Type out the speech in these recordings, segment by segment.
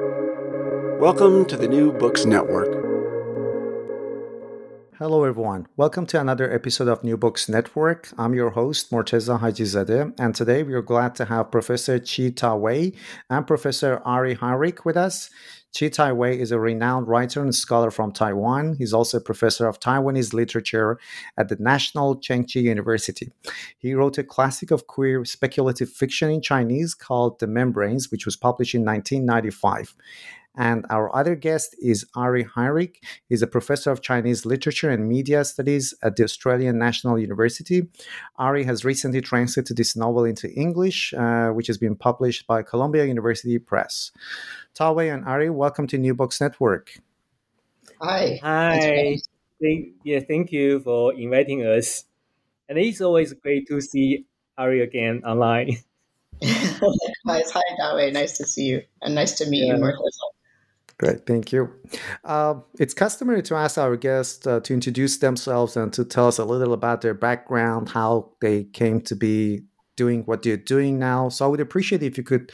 Welcome to the New Books Network. Hello, everyone. Welcome to another episode of New Books Network. I'm your host, Morteza Hajizadeh, and today we are glad to have Professor Chi Ta Wei and Professor Ari Heinrich with us. Chi Ta Wei is a renowned writer and scholar from Taiwan. He's also a professor of Taiwanese literature at the National Chengchi University. He wrote a classic of queer speculative fiction in Chinese called The Membranes, which was published in 1995. And our other guest is Ari Heinrich. He's a professor of Chinese literature and media studies at the Australian National University. Ari has recently translated this novel into English, uh, which has been published by Columbia University Press. Ta Wei and Ari, welcome to New Books Network. Hi. Hi. Thank, yeah, thank you for inviting us. And it's always great to see Ari again online. Hi, hi, Dawei. Nice to see you, and nice to meet Yeah. you, Marcos. Great, thank you. Uh, it's customary to ask our guests uh, to introduce themselves and to tell us a little about their background, how they came to be doing what they're doing now. So I would appreciate if you could,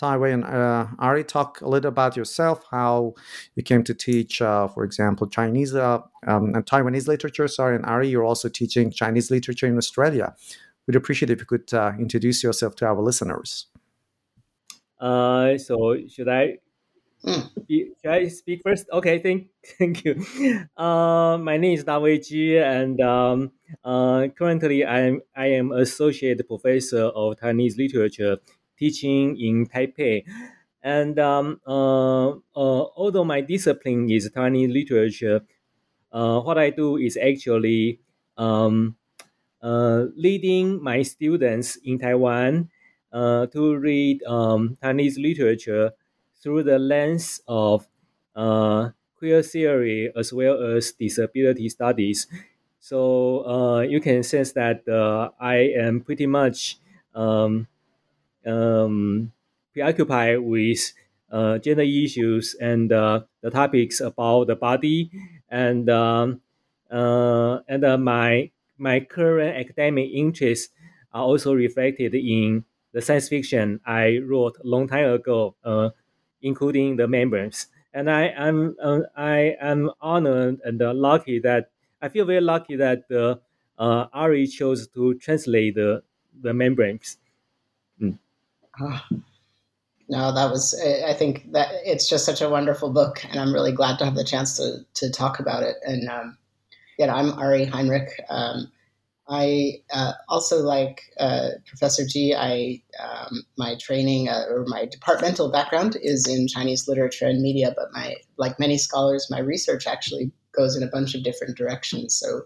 Taiwei and uh, Ari, talk a little about yourself, how you came to teach, uh, for example, Chinese uh, um, and Taiwanese literature. Sorry, and Ari, you're also teaching Chinese literature in Australia. We'd appreciate if you could uh, introduce yourself to our listeners. So should I Mm. should I speak first? Okay, thank thank you. Uh, my name is Da Ji, and um, uh, currently I am I am associate professor of Chinese literature, teaching in Taipei. And um, uh, uh, although my discipline is Chinese literature, uh, what I do is actually um, uh, leading my students in Taiwan uh, to read um, Chinese literature through the lens of uh, queer theory as well as disability studies. So uh, you can sense that uh, I am pretty much um, um, preoccupied with uh, gender issues and uh, the topics about the body and um, uh, and uh, my my current academic interests are also reflected in the science fiction I wrote a long time ago, uh, including the membranes. And I am uh, I am honored and uh, lucky that I feel very lucky that uh, uh, Ari chose to translate the the membranes. Ah. No, that was. I I think that it's just such a wonderful book, and I'm really glad to have the chance to to talk about it. And um, yeah, I'm Ari Heinrich. Um, I uh, also like uh, Professor Chi I um, my training uh, or my departmental background is in Chinese literature and media, but my like many scholars, my research actually goes in a bunch of different directions. So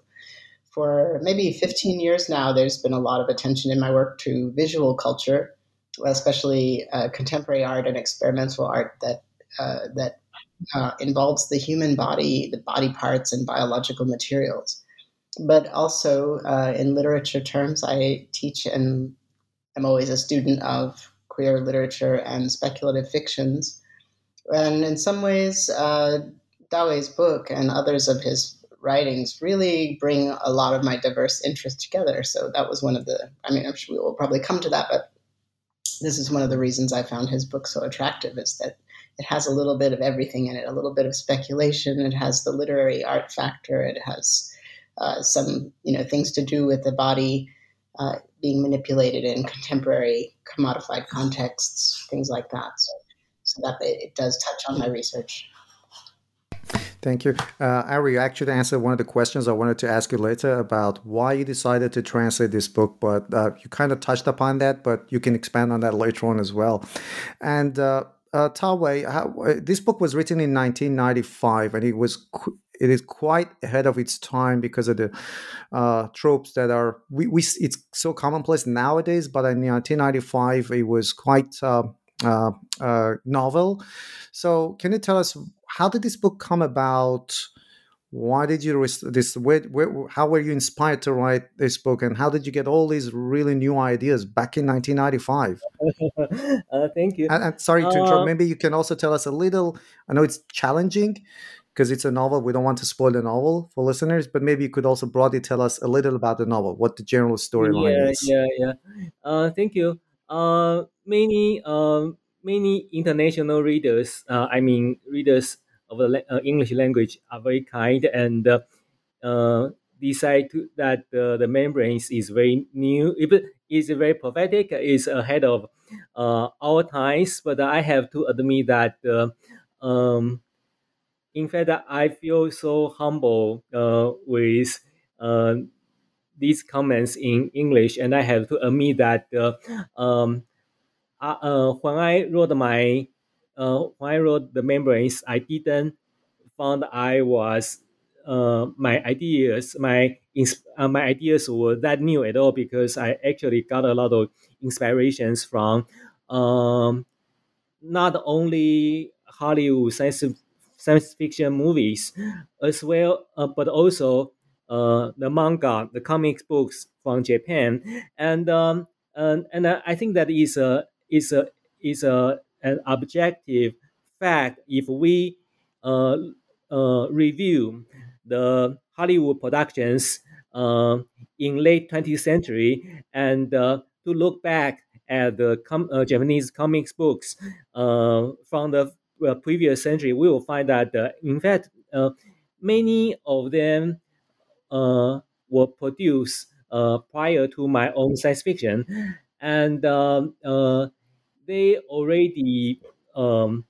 for maybe 15 years now, there's been a lot of attention in my work to visual culture, especially uh, contemporary art and experimental art that uh, that uh, involves the human body, the body parts, and biological materials. But also uh, in literature terms, I teach and am always a student of queer literature and speculative fictions. And in some ways, uh, Dawei's book and others of his writings really bring a lot of my diverse interests together. So that was one of the, I mean, I'm sure we will probably come to that, but this is one of the reasons I found his book so attractive is that it has a little bit of everything in it, a little bit of speculation. It has the literary art factor. It has uh, some, you know, things to do with the body uh, being manipulated in contemporary commodified contexts, things like that. So, so that it, does touch on my research. Thank you. Uh, Ari, you actually answered one of the questions I wanted to ask you later about why you decided to translate this book, but uh, you kind of touched upon that, but you can expand on that later on as well. And uh, uh, Tawei, how, uh, this book was written in 1995, and it was it is quite ahead of its time because of the uh, tropes that are we, we it's so commonplace nowadays, but in 1995 it was quite uh, uh, uh, novel. So, can you tell us how did this book come about? Why did you this? Where, where, how were you inspired to write this book, and how did you get all these really new ideas back in 1995? uh, thank you. And, and sorry to Uh, interrupt. Maybe you can also tell us a little. I know it's challenging because it's a novel. We don't want to spoil the novel for listeners, but maybe you could also broadly tell us a little about the novel, what the general storyline yeah, is. Yeah, yeah. Uh, thank you. Uh, many, um, many international readers, uh, I mean readers of the uh, English language, are very kind and uh, decide to, that the membranes is very new. It is very prophetic. Is ahead of our times, but I have to admit that. Um, in fact, I feel so humble with these comments in English, and I have to admit that uh, um, uh, uh, when I wrote my uh, when I wrote the membranes, I didn't found I was uh, my ideas my uh, my ideas were that new at all because I actually got a lot of inspirations from um, not only Hollywood science science fiction movies as well, but also uh, the manga, the comics books from Japan, and um, and, and I think that is a is a is a an objective fact if we uh, uh, review the Hollywood productions uh, in late 20th century and uh, to look back at the com- uh, Japanese comics books uh, from the previous century, we will find that in fact many of them uh, were produced uh, prior to my own science fiction, and um, uh, they already um,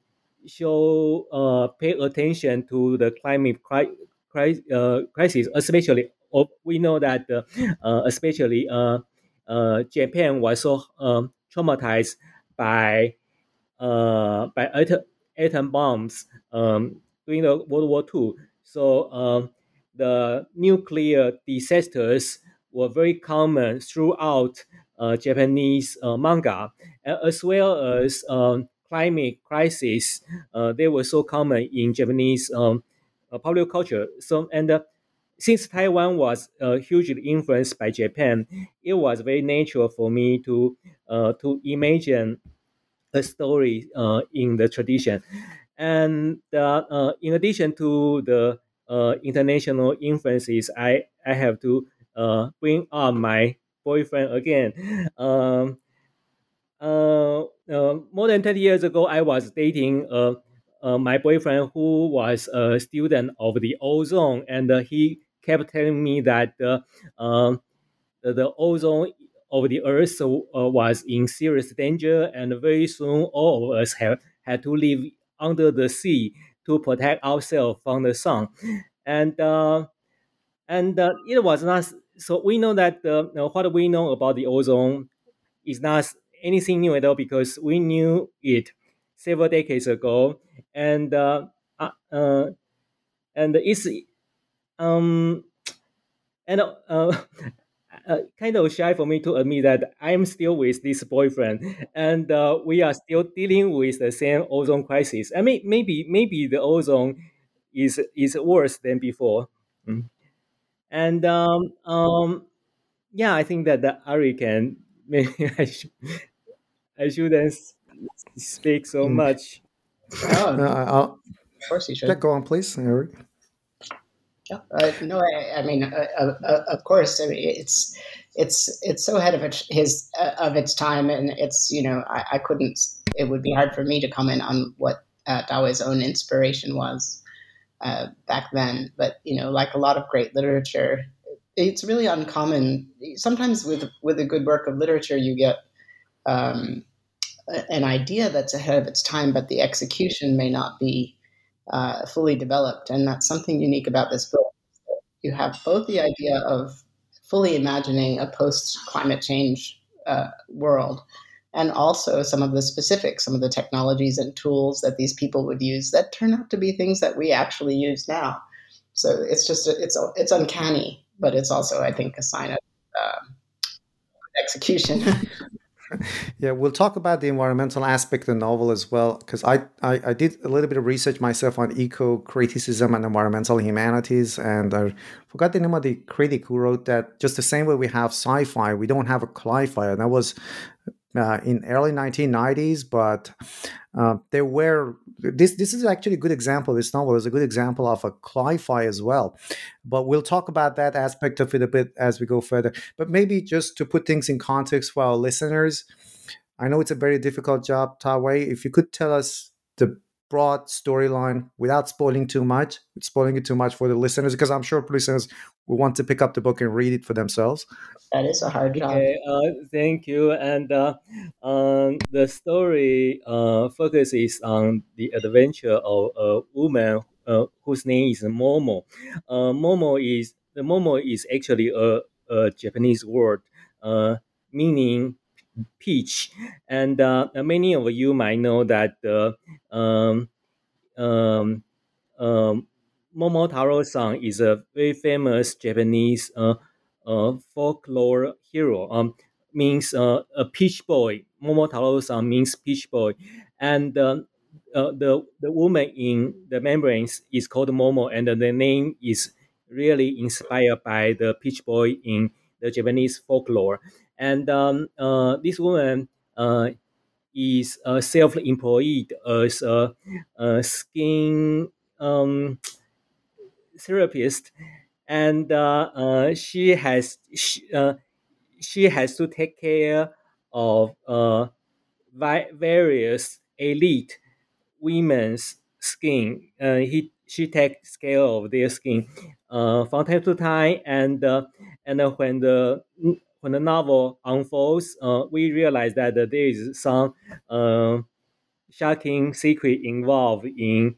show uh, pay attention to the climate cri- cri- uh, crisis, especially we know that uh, uh, especially uh, uh, Japan was so um, traumatized by uh, by atom, bombs um, during the World War II. So um, the nuclear disasters were very common throughout uh, Japanese uh, manga, as well as um, climate crisis. Uh, they were so common in Japanese um, uh, popular culture. So and uh, since Taiwan was uh, hugely influenced by Japan, it was very natural for me to to imagine a story in the tradition. And in addition to the uh, international influences, I, I have to uh, bring up my boyfriend again. Um, uh, uh, more than 20 years ago, I was dating uh, uh, my boyfriend who was a student of the ozone, and uh, he kept telling me that uh, um, the, the ozone of the Earth uh, was in serious danger, and very soon all of us have had to live under the sea to protect ourselves from the sun. And uh, and uh, it was not so. We know that uh, what we know about the ozone is not anything new at all because we knew it several decades ago, and uh, uh, uh and it's um and uh, uh, kind of shy for me to admit that I'm still with this boyfriend, and uh, we are still dealing with the same ozone crisis. I mean, maybe maybe the ozone is is worse than before, mm. and um, um, yeah, I think that the Ari can maybe I should I shouldn't speak so mm. much. Oh, uh, of course you should. Go on, please, Ari. Yeah, uh, no, I, I mean, uh, uh, uh, of course. I mean, it's it's it's so ahead of it, his uh, of its time, and it's you know, I, I, couldn't. It would be hard for me to comment on what uh, Dawei's own inspiration was back then. But you know, like a lot of great literature, it's really uncommon. Sometimes with with a good work of literature, you get um, an idea that's ahead of its time, but the execution may not be uh, fully developed. And that's something unique about this book. You have both the idea of fully imagining a post climate change uh, world and also some of the specifics, some of the technologies and tools that these people would use that turn out to be things that we actually use now. So it's just it's it's uncanny, but it's also I think a sign of uh, execution. yeah, we'll talk about the environmental aspect of the novel as well, because I, I, I, did a little bit of research myself on eco criticism and environmental humanities, and I forgot the name of the critic who wrote that just the same way we have sci fi, we don't have a cli fi. And that was uh, in early 1990s, but uh, there were this. This is actually a good example. This novel is a good example of a cli-fi as well. But we'll talk about that aspect of it a bit as we go further. But maybe just to put things in context for our listeners, I know it's a very difficult job, Tawei. If you could tell us the broad storyline without spoiling too much, spoiling it too much for the listeners, because I'm sure listeners will want to pick up the book and read it for themselves. That is a hard job. Okay, uh, thank you. And uh, um, the story uh, focuses on the adventure of a woman uh, whose name is Momo. Uh, Momo is the Momo is actually a, a Japanese word uh, meaning peach. And uh, many of you might know that uh, um, um, um, Momotaro-san is a very famous Japanese uh, uh, folklore hero. Um, means uh, a peach boy. Momotaro-san means peach boy, and uh, the the woman in the membranes is called Momo, and the name is really inspired by the peach boy in the Japanese folklore. And um, uh, this woman uh, is uh, self-employed as a, a skin um, therapist, and uh, uh, she has she, uh, she has to take care of various elite women's skin. he she takes care of their skin from time to time, and and when the when the novel unfolds, uh, we realize that there is some uh, shocking secret involved in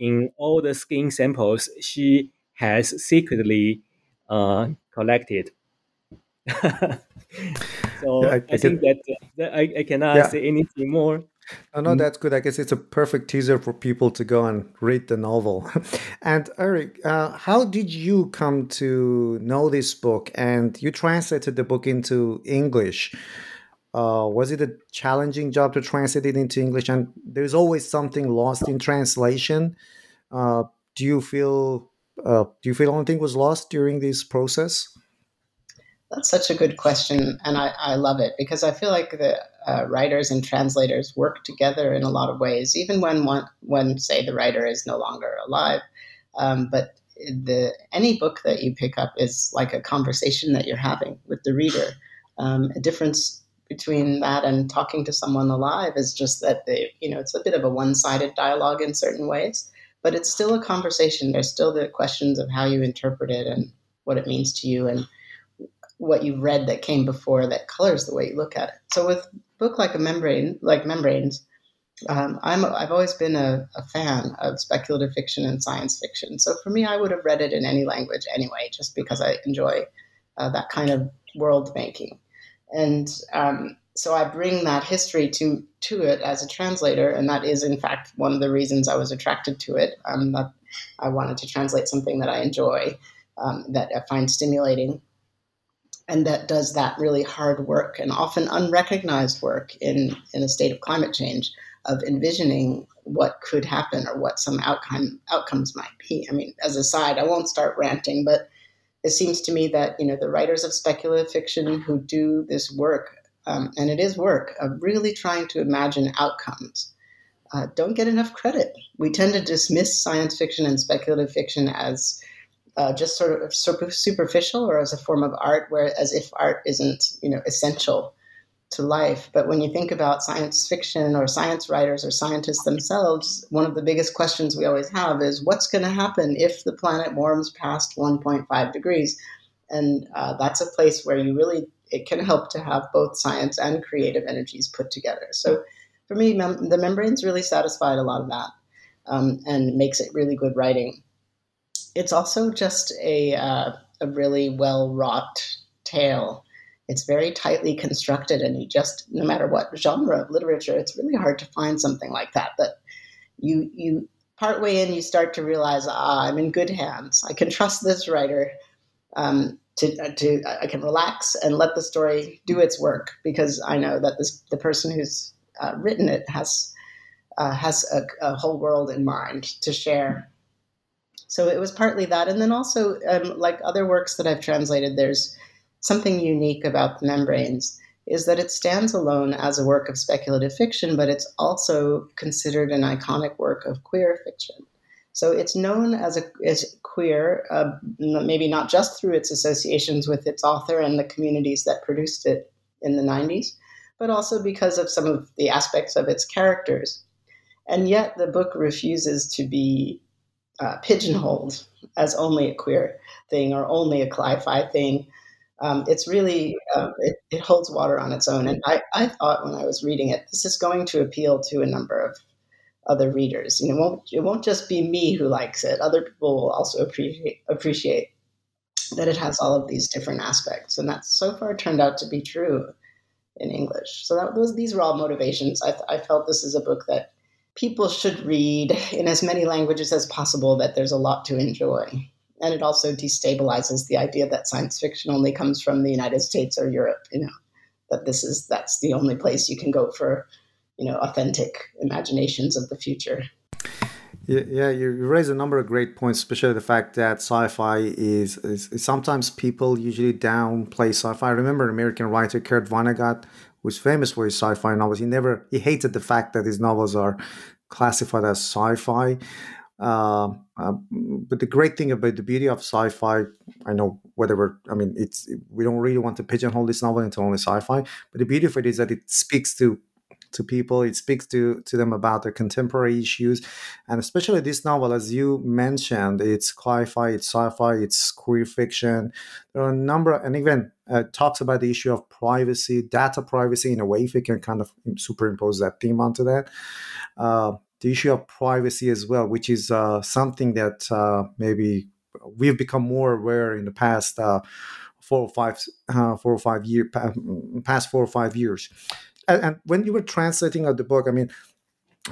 in all the skin samples she has secretly uh, collected. so yeah, I, I, I, think that, that I, I cannot yeah. say anything more. Oh, no, mm. that's good. I guess it's a perfect teaser for people to go and read the novel. and Eric, uh, how did you come to know this book? And you translated the book into English. Uh, was it a challenging job to translate it into English? And there's always something lost in translation. Uh, do you feel uh, do you feel anything was lost during this process? That's such a good question, and I, I love it because I feel like the uh, writers and translators work together in a lot of ways, even when one, when say the writer is no longer alive. Um, but the any book that you pick up is like a conversation that you're having with the reader. Um, a difference between that and talking to someone alive is just that they, you know, it's a bit of a one-sided dialogue in certain ways, but it's still a conversation. There's still the questions of how you interpret it and what it means to you and what you've read that came before that colors the way you look at it. So with book like a membrane, like membranes, um, I'm I've always been a, a, fan of speculative fiction and science fiction. So for me, I would have read it in any language anyway, just because I enjoy uh, that kind of world making. And um, so I bring that history to to it as a translator, and that is in fact one of the reasons I was attracted to it. Um, that I wanted to translate something that I enjoy, um, that I find stimulating, and that does that really hard work and often unrecognized work in, in a state of climate change of envisioning what could happen or what some outcome outcomes might be. I mean, as a side, I won't start ranting, but it seems to me that you know the writers of speculative fiction who do this work, um, and it is work of really trying to imagine outcomes, uh, don't get enough credit. We tend to dismiss science fiction and speculative fiction as uh, just sort of superficial or as a form of art, where as if art isn't you know essential to life. But when you think about science fiction or science writers or scientists themselves, one of the biggest questions we always have is what's going to happen if the planet warms past 1.5 degrees? And uh, that's a place where you really it can help to have both science and creative energies put together. So for me, mem- the membranes really satisfied a lot of that um, and makes it really good writing it's also just a, uh, a really well wrought tale. It's very tightly constructed, and you just, no matter what genre of literature, it's really hard to find something like that. That you, you partway in, you start to realize, ah, I'm in good hands. I can trust this writer. Um, to, uh, to I can relax and let the story do its work because I know that this the person who's uh, written it has uh, has a, a, whole world in mind to share so it was partly that. And then also, um, like other works that I've translated, there's something unique about the membranes is that it stands alone as a work of speculative fiction, but it's also considered an iconic work of queer fiction. So it's known as a as queer, uh, maybe not just through its associations with its author and the communities that produced it in the 90s, but also because of some of the aspects of its characters. And yet the book refuses to be uh, pigeonholed as only a queer thing or only a cli-fi thing. Um, it's really uh, it, it, holds water on its own. And I, I thought when I was reading it, this is going to appeal to a number of other readers. You know, it won't, it won't just be me who likes it. Other people will also appreciate appreciate that it has all of these different aspects, and that's so far turned out to be true in English. So that those these were all motivations. I, I felt this is a book that people should read in as many languages as possible. That there's a lot to enjoy, and it also destabilizes the idea that science fiction only comes from the United States or Europe. You know, that this is that's the only place you can go for you know authentic imaginations of the future. Yeah, you raise a number of great points, especially the fact that sci-fi is, is, sometimes people usually downplay sci-fi. I remember American writer Kurt Vonnegut was famous for his sci-fi novels. He never he hated the fact that his novels are classified as sci-fi. Uh, uh, but the great thing about the beauty of sci-fi, I know whatever. I mean, it's we don't really want to pigeonhole this novel into only sci-fi, but the beauty of it is that it speaks to to people. It speaks to to them about their contemporary issues, and especially this novel, as you mentioned, it's sci-fi, it's sci-fi, it's queer fiction. There are a number, and even uh, talks about the issue of privacy, data privacy. In a way, if we can kind of superimpose that theme onto that. Uh, the issue of privacy as well, which is uh, something that uh, maybe we've become more aware in the past uh, four or five, uh, four or five year, past four or five years and, when you were translating of the book, I mean,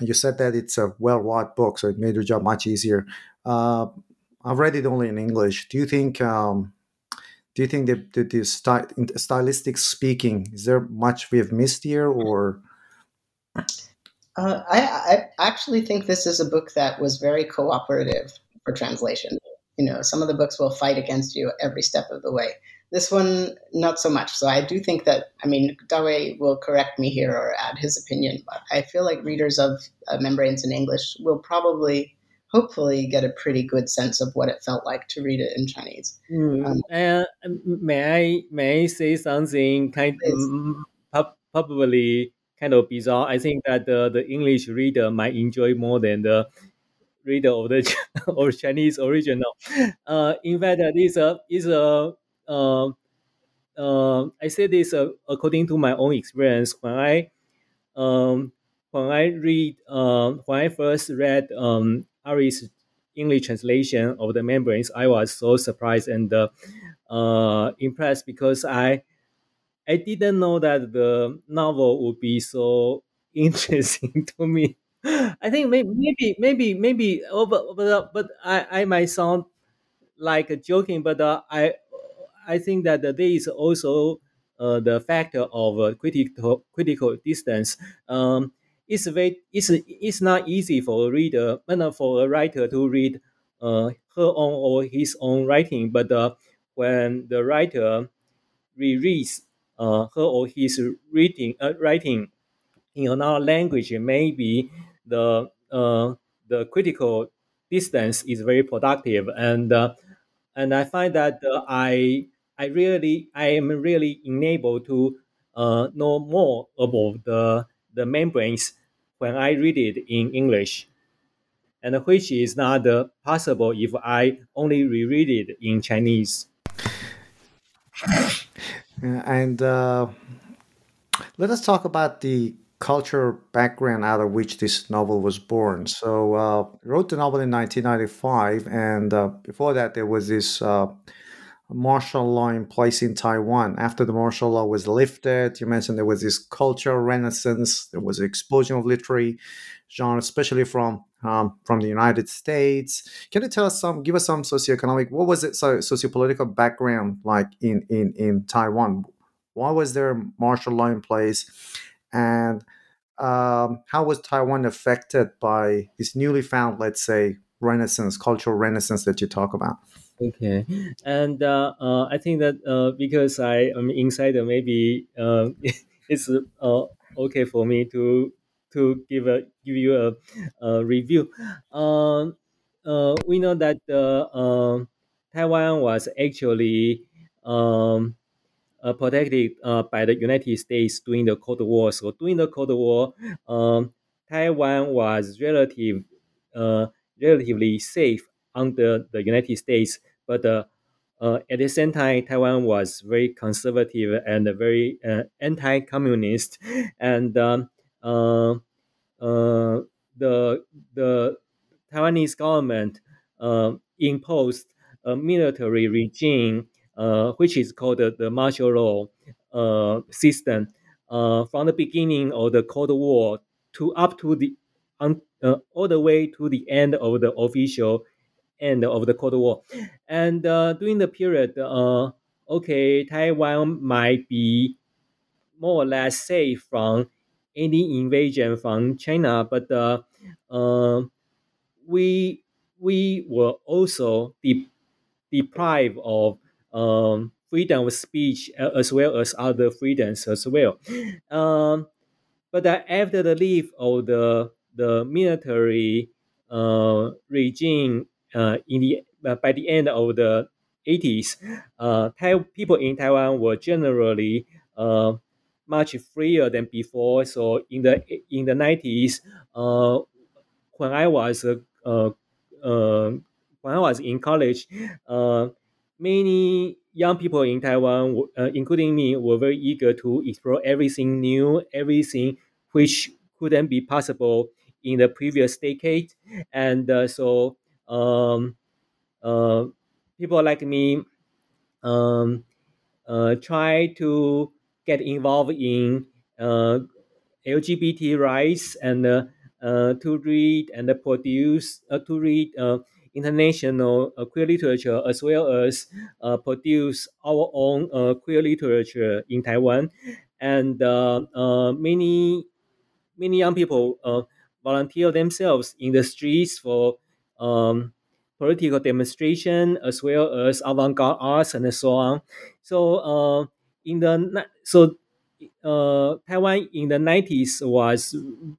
you said that it's a well wrought book, so it made your job much easier. Uh, I've read it only in English. Do you think? Um, do you think the, the sty- stylistic speaking is there much we have missed here, or? Uh, I, I actually think this is a book that was very cooperative for translation. You know, some of the books will fight against you every step of the way. This one, not so much. So I do think that, I mean, Dawei will correct me here or add his opinion, but I feel like readers of uh, Membranes in English will probably, hopefully, get a pretty good sense of what it felt like to read it in Chinese. Mm. Um, uh, may I may I say something kind of probably kind of bizarre? I think that the, the English reader might enjoy more than the reader of the or Chinese original. Uh, in fact, this uh, is a uh, I say this uh, according to my own experience. When I um, when I read uh, when I first read um, Ari's English translation of the membranes, I was so surprised and uh, uh, impressed because I I didn't know that the novel would be so interesting to me. I think maybe maybe maybe maybe oh, but but, but I, I might sound like joking, but uh, I I think that there is also uh, the factor of uh, critical critical distance. Um, it's very it's it's not easy for a reader, for a writer to read uh, her own or his own writing. But uh, when the writer rereads uh, her or his reading uh, writing in another language, maybe the the critical distance is very productive and and I find that I I really I am really enabled to uh, know more about the the membranes when I read it in English, and which is not uh, possible if I only reread it in Chinese. And uh, let us talk about the cultural background out of which this novel was born. So, uh, wrote the novel in 1995, and uh, before that, there was this uh, martial law in place in Taiwan. After the martial law was lifted, you mentioned there was this cultural renaissance. There was an explosion of literary genre, especially from um, from the United States. Can you tell us some, give us some socioeconomic, what was it, so sociopolitical background like in in in Taiwan? Why was there martial law in place, and um, how was Taiwan affected by this newly found, let's say, renaissance, cultural renaissance that you talk about? Okay, and uh, uh, I think that uh, because I am insider, maybe uh, it's uh, okay for me to to give a give you a, a review. Um, uh, we know that uh, um, Taiwan was actually um, protected by the United States during the Cold War. So during the Cold War, um, Taiwan was relative, relatively safe under the United States, but uh, at the same time, Taiwan was very conservative and very uh, anti-communist, and um, uh, the the Taiwanese government imposed a military regime, which is called the, martial law system, from the beginning of the Cold War to up to the all the way to the end of the official end of the Cold War. And uh, during the period, uh, okay, Taiwan might be more or less safe from any invasion from China, but uh, we we were also de- deprived of um, freedom of speech as well as other freedoms as well. Um, but after the leave of the the military uh, regime uh, in the uh, by the end of the 80s, uh, people in Taiwan were generally uh, much freer than before. So in the in the 90s, uh, when I was uh, when I was in college, many young people in Taiwan, including me, were very eager to explore everything new, everything which couldn't be possible in the previous decade, and so um, uh, people like me um, uh, try to get involved in uh, LGBT rights and uh, uh, to read and produce uh, to read international queer literature as well as produce our own queer literature in Taiwan, and many many young people volunteer themselves in the streets for um, political demonstration as well as avant-garde arts and so on. So uh, in the so uh, Taiwan in the nineties was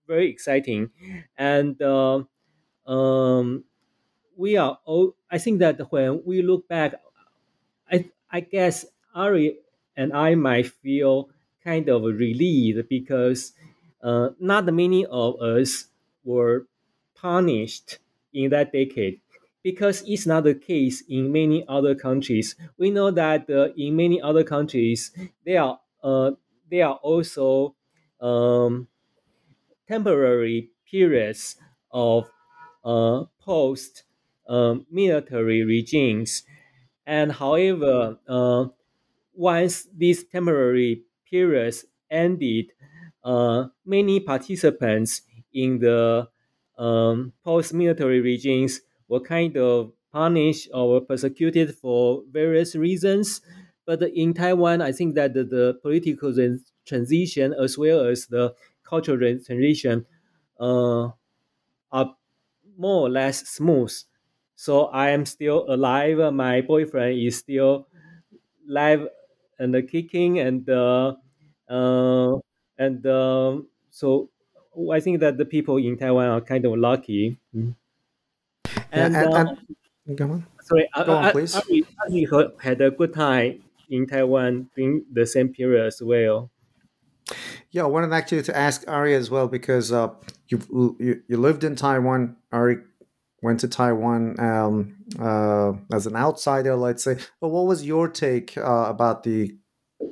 very exciting, and uh, um, we are all. I think that when we look back, I I guess Ari and I might feel kind of relieved because uh, not many of us were punished in that decade because it's not the case in many other countries. We know that uh, in many other countries, they are uh, there are also um, temporary periods of uh, post um, military regimes, and however, uh, once these temporary periods ended, uh, many participants in the um, post-military regimes were kind of punished or persecuted for various reasons. But in Taiwan, I think that the, the political transition as well as the cultural transition uh, are more or less smooth. So I am still alive. My boyfriend is still alive and kicking, and uh, uh, and uh, so I think that the people in Taiwan are kind of lucky. Mm-hmm. And, yeah, and, uh, and, go on. Sorry, go on, please. Ari, had a good time in Taiwan during the same period as well. Yeah, I wanted actually to ask Ari as well because uh, you, you you lived in Taiwan. Ari went to Taiwan um, uh, as an outsider, let's say. But what was your take uh, about the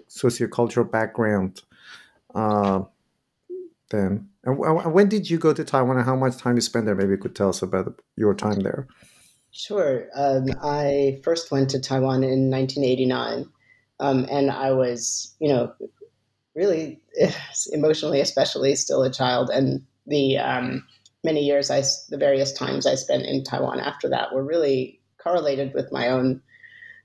sociocultural background uh, then? And when did you go to Taiwan and how much time you spent there? Maybe you could tell us about your time there. Sure. Um, I first went to Taiwan in 1989. Um, and I was, you know, really emotionally, especially still a child. And the um, many years I, the various times I spent in Taiwan after that were really correlated with my own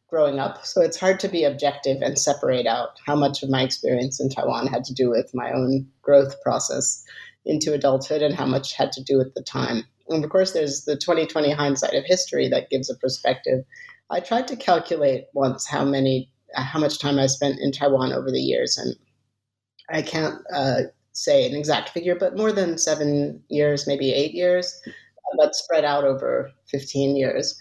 growing up. So it's hard to be objective and separate out how much of my experience in Taiwan had to do with my own growth process into adulthood and how much had to do with the time. And of course, there's the 2020 hindsight of history that gives a perspective. I tried to calculate once how many, how much time I spent in Taiwan over the years, and I can't uh, say an exact figure, but more than seven years, maybe eight years, but spread out over 15 years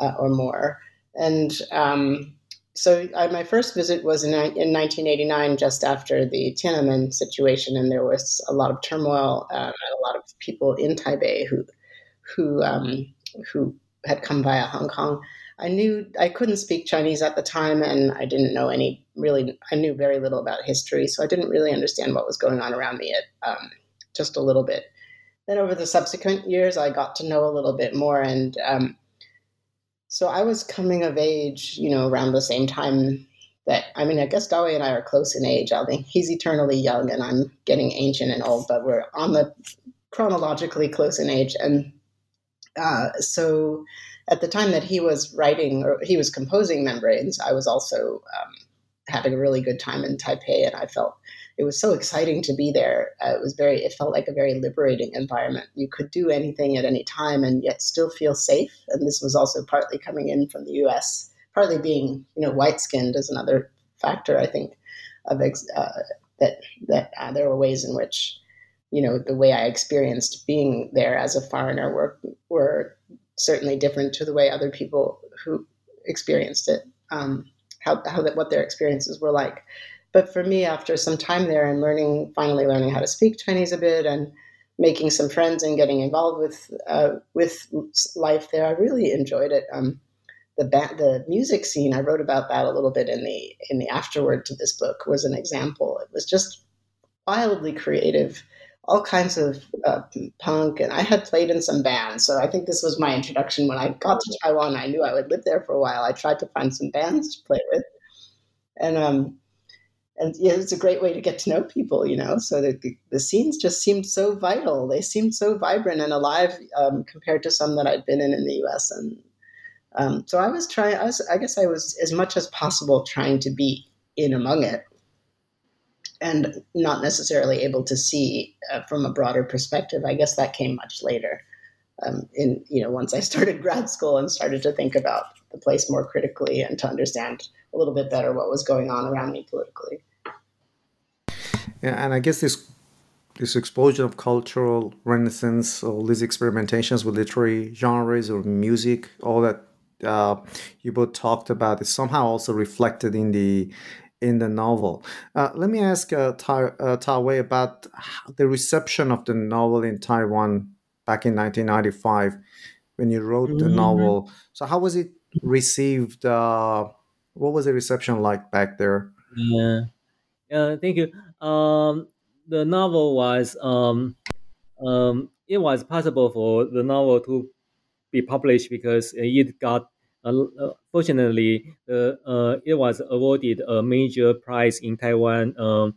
uh, or more. And um, so I, my first visit was in, in 1989, just after the Tiananmen situation, and there was a lot of turmoil uh, and a lot of people in Taipei who who um, who had come via Hong Kong. I knew I couldn't speak Chinese at the time, and I didn't know any really. I knew very little about history, so I didn't really understand what was going on around me. At um, just a little bit. Then over the subsequent years, I got to know a little bit more, and um, so I was coming of age, you know, around the same time that I mean, I guess Dawei and I are close in age. I think he's eternally young, and I'm getting ancient and old, but we're on the chronologically close in age, and uh, so at the time that he was writing or he was composing membranes, I was also um, having a really good time in Taipei, and I felt it was so exciting to be there. Uh, it was very, it felt like a very liberating environment. You could do anything at any time and yet still feel safe. And this was also partly coming in from the U.S., partly being, you know, white skinned is another factor. I think of ex- uh, that that uh, there were ways in which, you know, the way I experienced being there as a foreigner were were certainly different to the way other people who experienced it. Um, how, how that what their experiences were like. But for me, after some time there and learning, finally learning how to speak Chinese a bit and making some friends and getting involved with uh, with life there, I really enjoyed it. Um, the ba- the music scene, I wrote about that a little bit in the in the afterword to this book was an example. It was just wildly creative, all kinds of uh, punk, and I had played in some bands. So I think this was my introduction. When I got to Taiwan, I knew I would live there for a while. I tried to find some bands to play with, and um, and yeah, it's a great way to get to know people, you know. So the, the scenes just seemed so vital. They seemed so vibrant and alive um, compared to some that I'd been in in the U.S. And um, so I was trying. I, I guess I was as much as possible trying to be in among it, and not necessarily able to see uh, from a broader perspective. I guess that came much later. Um, in you know, once I started grad school and started to think about the place more critically and to understand a little bit better what was going on around me politically. Yeah, and I guess this this explosion of cultural renaissance, all these experimentations with literary genres or music, all that uh, you both talked about is somehow also reflected in the in the novel. Uh, let me ask uh, Ta, uh, Ta Wei about the reception of the novel in Taiwan back in 1995 when you wrote the mm-hmm. novel. So how was it received? Uh, what was the reception like back there? Yeah, uh, thank you. Um, the novel was um, um, it was possible for the novel to be published because it got uh, fortunately uh, it was awarded a major prize in Taiwan um,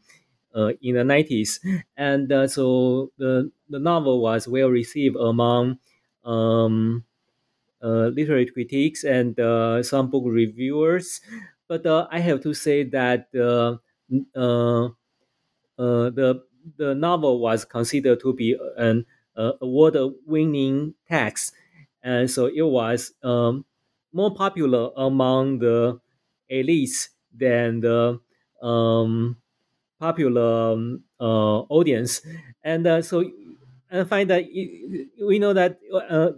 uh, in the 90s and uh, so the the novel was well received among um, uh, literary critics and uh, some book reviewers. But uh, I have to say that the the novel was considered to be an award-winning text, and so it was um, more popular among the elites than the um, popular um, uh, audience. And uh, so I find that it, we know that uh,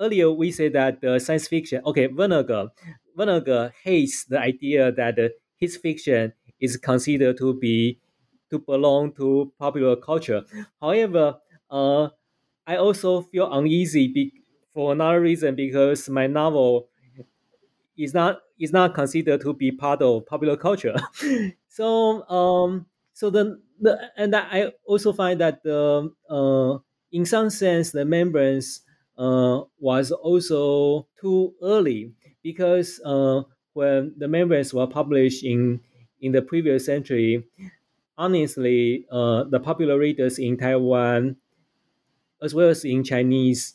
earlier we said that the science fiction, okay, Vonnegut, Vonnegut hates the idea that his fiction is considered to be to belong to popular culture. However, uh, I also feel uneasy be, for another reason because my novel is not is not considered to be part of popular culture. so um, so the, the and I also find that the uh, in some sense the membranes uh, was also too early because uh, when the membranes were published in in the previous century, honestly, uh, the popular readers in Taiwan, as well as in Chinese,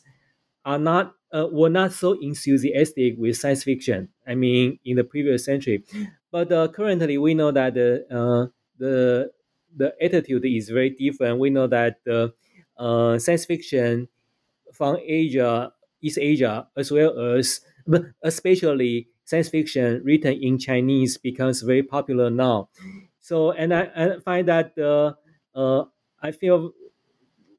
are not uh, were not so enthusiastic with science fiction. I mean, in the previous century, but uh, currently we know that the uh, the the attitude is very different. We know that uh, science fiction from Asia, East Asia, as well as especially science fiction written in Chinese becomes very popular now. So, and I, I find that uh, uh, I feel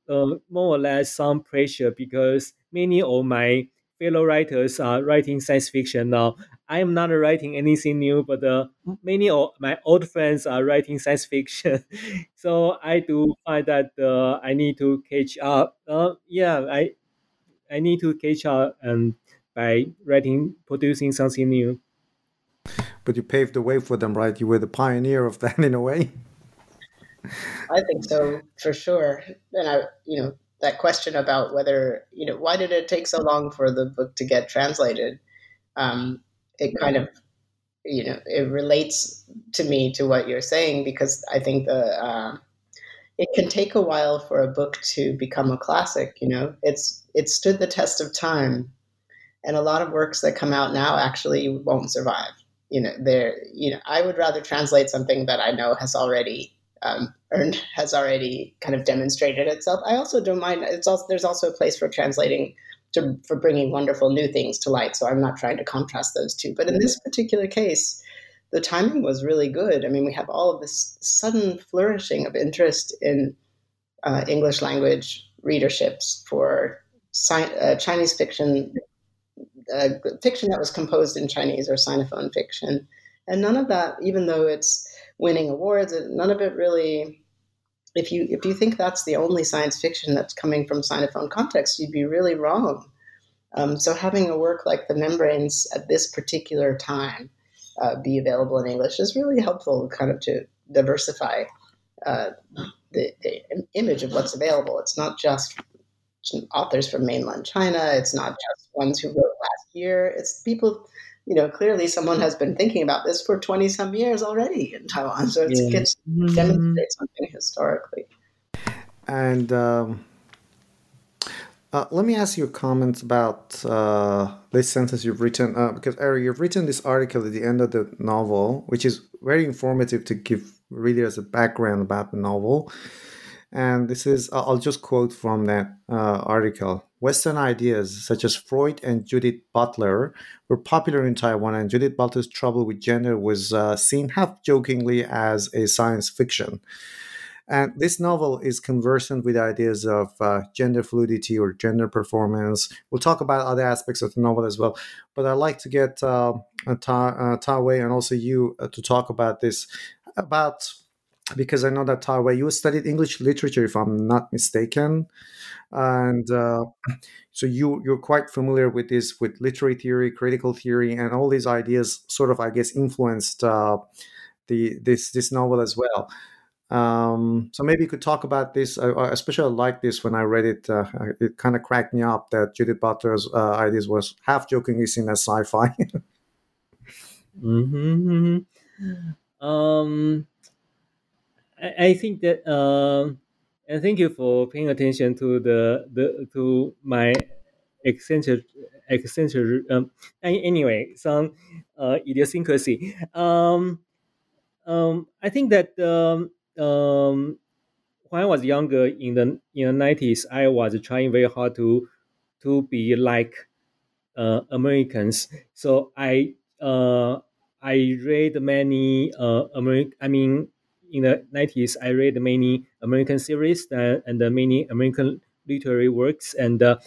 uh, more or less some pressure because many of my fellow writers are writing science fiction now. I am not writing anything new, but uh, many of my old friends are writing science fiction. so I do find that uh, I need to catch up. Uh, yeah, I I need to catch up and by writing, producing something new. But you paved the way for them, right? You were the pioneer of that in a way. I think so for sure. And I, you know, that question about whether you know why did it take so long for the book to get translated um, it kind of you know it relates to me to what you're saying because i think the uh, it can take a while for a book to become a classic you know it's it stood the test of time and a lot of works that come out now actually won't survive you know there you know i would rather translate something that i know has already um, earned has already kind of demonstrated itself. I also don't mind. It's also there's also a place for translating to for bringing wonderful new things to light. So I'm not trying to contrast those two. But in this particular case, the timing was really good. I mean, we have all of this sudden flourishing of interest in uh, English language readerships for sci- uh, Chinese fiction, uh, fiction that was composed in Chinese or Sinophone fiction, and none of that, even though it's winning awards. None of it really. If you if you think that's the only science fiction that's coming from Sinophone context, you'd be really wrong. Um, so having a work like The Membranes at this particular time uh, be available in English is really helpful, kind of to diversify uh, the, the, image of what's available. It's not just authors from mainland China. It's not just ones who wrote last year. It's people you know, clearly someone has been thinking about this for 20 some years already in Taiwan. So it's, yeah. it's mm-hmm. demonstrates something historically. And um, uh, let me ask you a comment about uh, this sentence you've written, uh, because Ari, you've written this article at the end of the novel, which is very informative to give readers a background about the novel. And this is, I'll just quote from that uh, article. Western ideas such as Freud and Judith Butler were popular in Taiwan, and Judith Butler's trouble with gender was uh, seen half jokingly as a science fiction. And this novel is conversant with ideas of uh, gender fluidity or gender performance. We'll talk about other aspects of the novel as well. But I'd like to get uh, Ta, uh, Ta Wei and also you uh, to talk about this, about because I know that Ta Wei, you studied English literature, if I'm not mistaken, and uh, so you you're quite familiar with this, with literary theory, critical theory, and all these ideas. Sort of, I guess, influenced uh, the this this novel as well. Um, so maybe you could talk about this. I, I especially like this when I read it. Uh, it kind of cracked me up that Judith Butler's uh, ideas was half jokingly seen as sci-fi. mm-hmm. Um I, I think that um, and thank you for paying attention to the the to my eccentric eccentric um anyway some uh, idiosyncrasy. Um um I think that um um when I was younger in the in the nineties I was trying very hard to to be like uh, Americans. So I uh I read many uh American I mean in the 90s, I read many American series uh, and uh, many American literary works, and uh,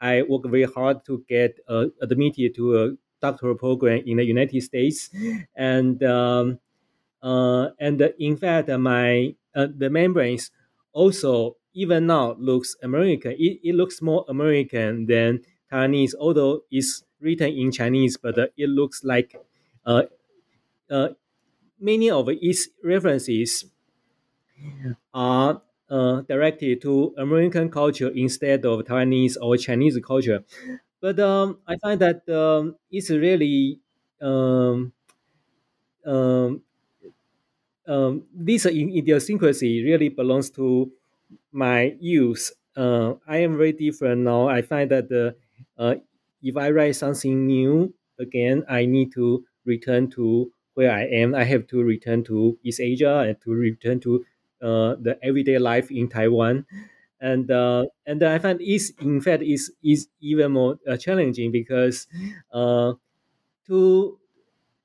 I worked very hard to get uh, admitted to a doctoral program in the United States, and um, uh, and in fact, my uh, the membranes also even now looks American. It, it looks more American than Chinese, although it's written in Chinese, but it looks like many of its references are uh, directed to American culture instead of Taiwanese or Chinese culture. But um, I find that um, it's really um, um, um, this idiosyncrasy really belongs to my youth. Uh, I am very different now. I find that uh, uh, if I write something new again, I need to return to where I am, I have to return to East Asia and to return to uh, the everyday life in Taiwan. And uh, and I find is in fact is is even more uh, challenging because uh, to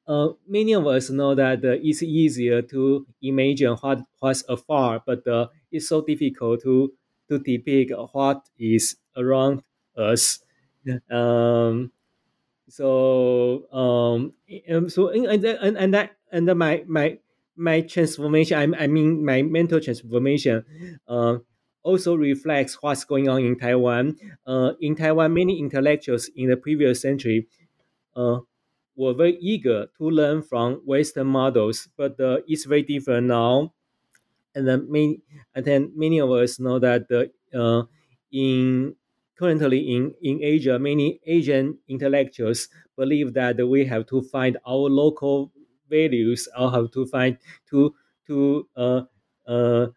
uh, many of us know that uh, it's easier to imagine what what's afar, but uh, it's so difficult to to depict what is around us. Um, so um, um so and and and that and my my my transformation I, I mean my mental transformation uh, also reflects what's going on in Taiwan. Uh, in Taiwan, many intellectuals in the previous century uh, were very eager to learn from Western models, but uh, it's very different now. And then many, and then many of us know that uh, in currently in, in Asia, many Asian intellectuals believe that we have to find our local values or have to find to to uh, uh,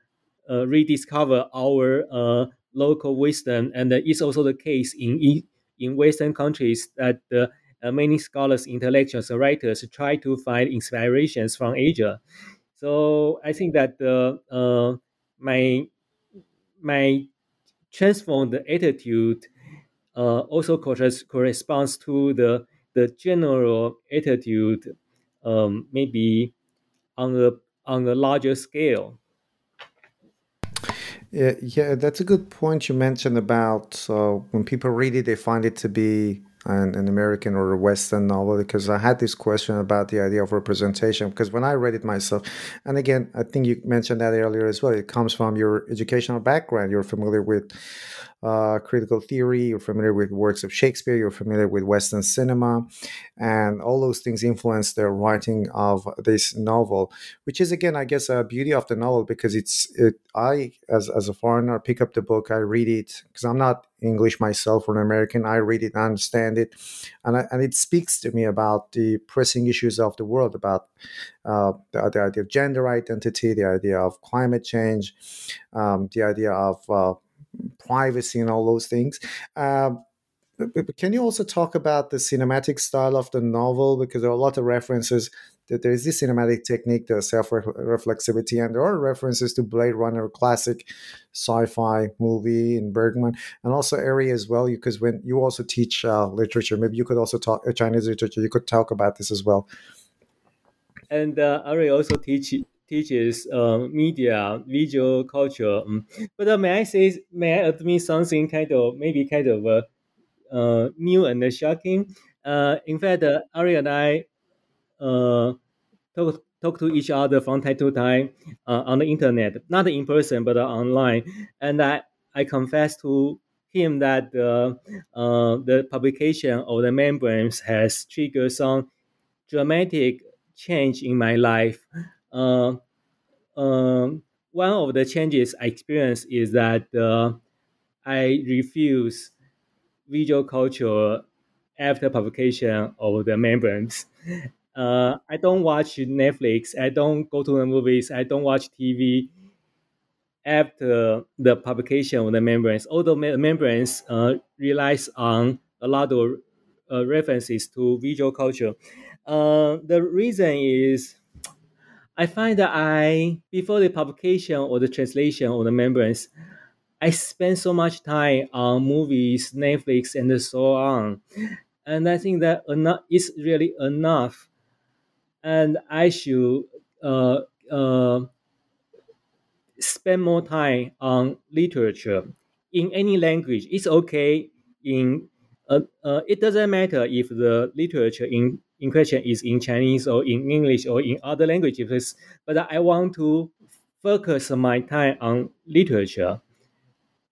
uh, rediscover our uh, local wisdom, and it's also the case in in Western countries that uh, many scholars, intellectuals, writers try to find inspirations from Asia. So I think that uh, my my the attitude uh, also corresponds to the the general attitude, um, maybe on a on a larger scale. Yeah, yeah, that's a good point you mentioned about uh, when people read it, they find it to be an, an, American or a Western novel. Because I had this question about the idea of representation. Because when I read it myself, and again, I think you mentioned that earlier as well, it comes from your educational background. You're familiar with uh, critical theory, you're familiar with works of Shakespeare, you're familiar with Western cinema, and all those things influence the writing of this novel, which is again, I guess, a beauty of the novel because it's it. I, as as a foreigner, pick up the book, I read it because I'm not English myself or an American. I read it, I understand it, and I, and it speaks to me about the pressing issues of the world, about uh, the, the, idea of gender identity, the idea of climate change, um, the idea of uh, privacy and all those things. But can you also talk about the cinematic style of the novel? Because there are a lot of references that there is this cinematic technique, the self reflexivity, and there are references to Blade Runner, classic sci-fi movie in Bergman, and also Ari as well. Because when you also teach uh, literature, maybe you could also talk uh, Chinese literature. You could talk about this as well. And uh, Ari also teach teaches uh, media, visual culture. Um, but uh, may I say, may I admit something kind of maybe kind of uh, uh new and shocking? Uh, in fact, uh, Ari and I talk talk to each other from time to time on the internet, not in person but online, and I I confess to him that the publication of the membranes has triggered some dramatic change in my life. Uh, um, one of the changes I experienced is that uh, I refuse visual culture after publication of the membranes. Uh, I don't watch Netflix. I don't go to the movies. I don't watch TV after the publication of the membranes. Although membranes uh, relies on a lot of uh, references to visual culture. Uh, the reason is I find that I before the publication or the translation or the membranes, I spend so much time on movies, Netflix, and so on, and I think that enough is really enough, and I should uh, uh, spend more time on literature in any language. It's okay in uh, uh, it doesn't matter if the literature in in question is in Chinese or in English or in other languages, but I want to focus my time on literature.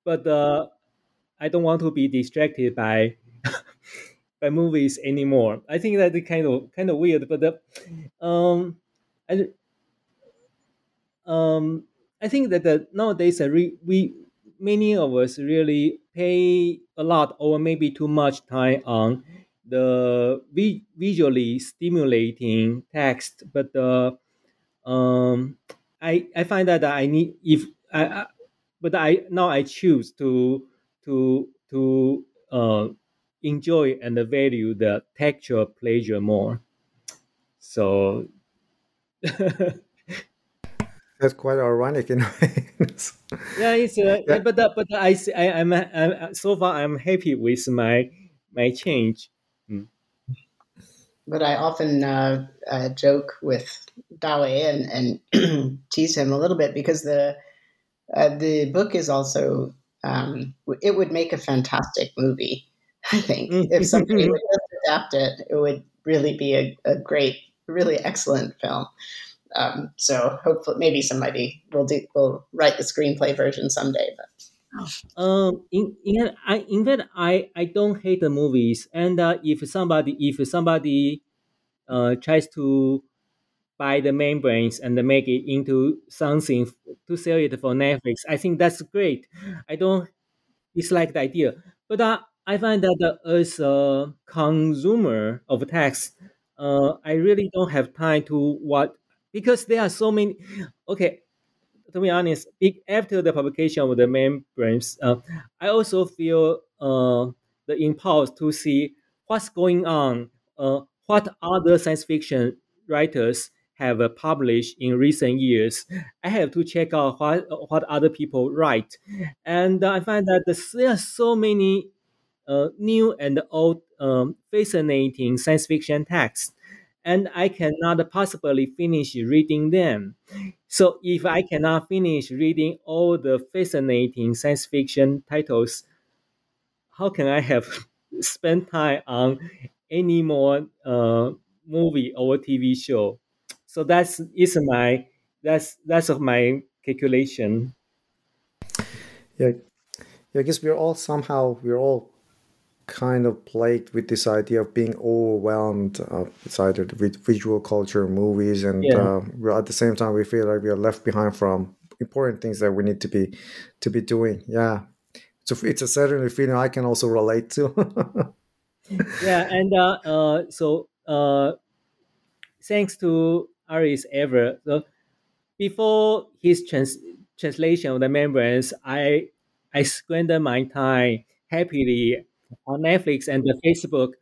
But uh, I don't want to be distracted by by movies anymore. I think that kind of kind of weird, but the, um, I, um, I think that the, nowadays uh, re, we many of us really pay a lot or maybe too much time on the vi- visually stimulating text, but uh, um, I I find that I need if I, I but I now I choose to to to uh, enjoy and value the textual pleasure more. So that's quite ironic in a way. yeah, it's uh, yeah. but uh, but I I I'm, I'm so far I'm happy with my my change. Mm. But I often uh, uh, joke with Dawei and, and tease him a little bit because the uh, the book is also um, it would make a fantastic movie. I think if somebody would just adapt it, it would really be a, a great, really excellent film. Um, so hopefully, maybe somebody will do will write the screenplay version someday. But um, in in I in fact I I don't hate the movies, and uh, if somebody if somebody uh tries to buy the membranes and make it into something to sell it for Netflix, I think that's great. I don't dislike the idea, but uh, I find that uh, as a consumer of text, uh, I really don't have time to what because there are so many. Okay, to be honest, after the publication of the membranes, uh, I also feel uh, the impulse to see what's going on, uh, what other science fiction writers have uh, published in recent years. I have to check out what, what other people write. And I find that there are so many uh, new and old um, fascinating science fiction texts and I cannot possibly finish reading them. So if I cannot finish reading all the fascinating science fiction titles, how can I have spent time on any more uh, movie or TV show? So that's is my that's that's my calculation. Yeah, yeah. I guess we're all somehow we're all kind of plagued with this idea of being overwhelmed. Uh, it's either with visual culture, movies, and yeah. uh, at the same time we feel like we are left behind from important things that we need to be to be doing. Yeah, so it's a certainly feeling I can also relate to. yeah, and uh, uh, so uh, thanks to Ari's ever so before his trans- translation of the membranes, I I spent my time happily on Netflix and the Facebook.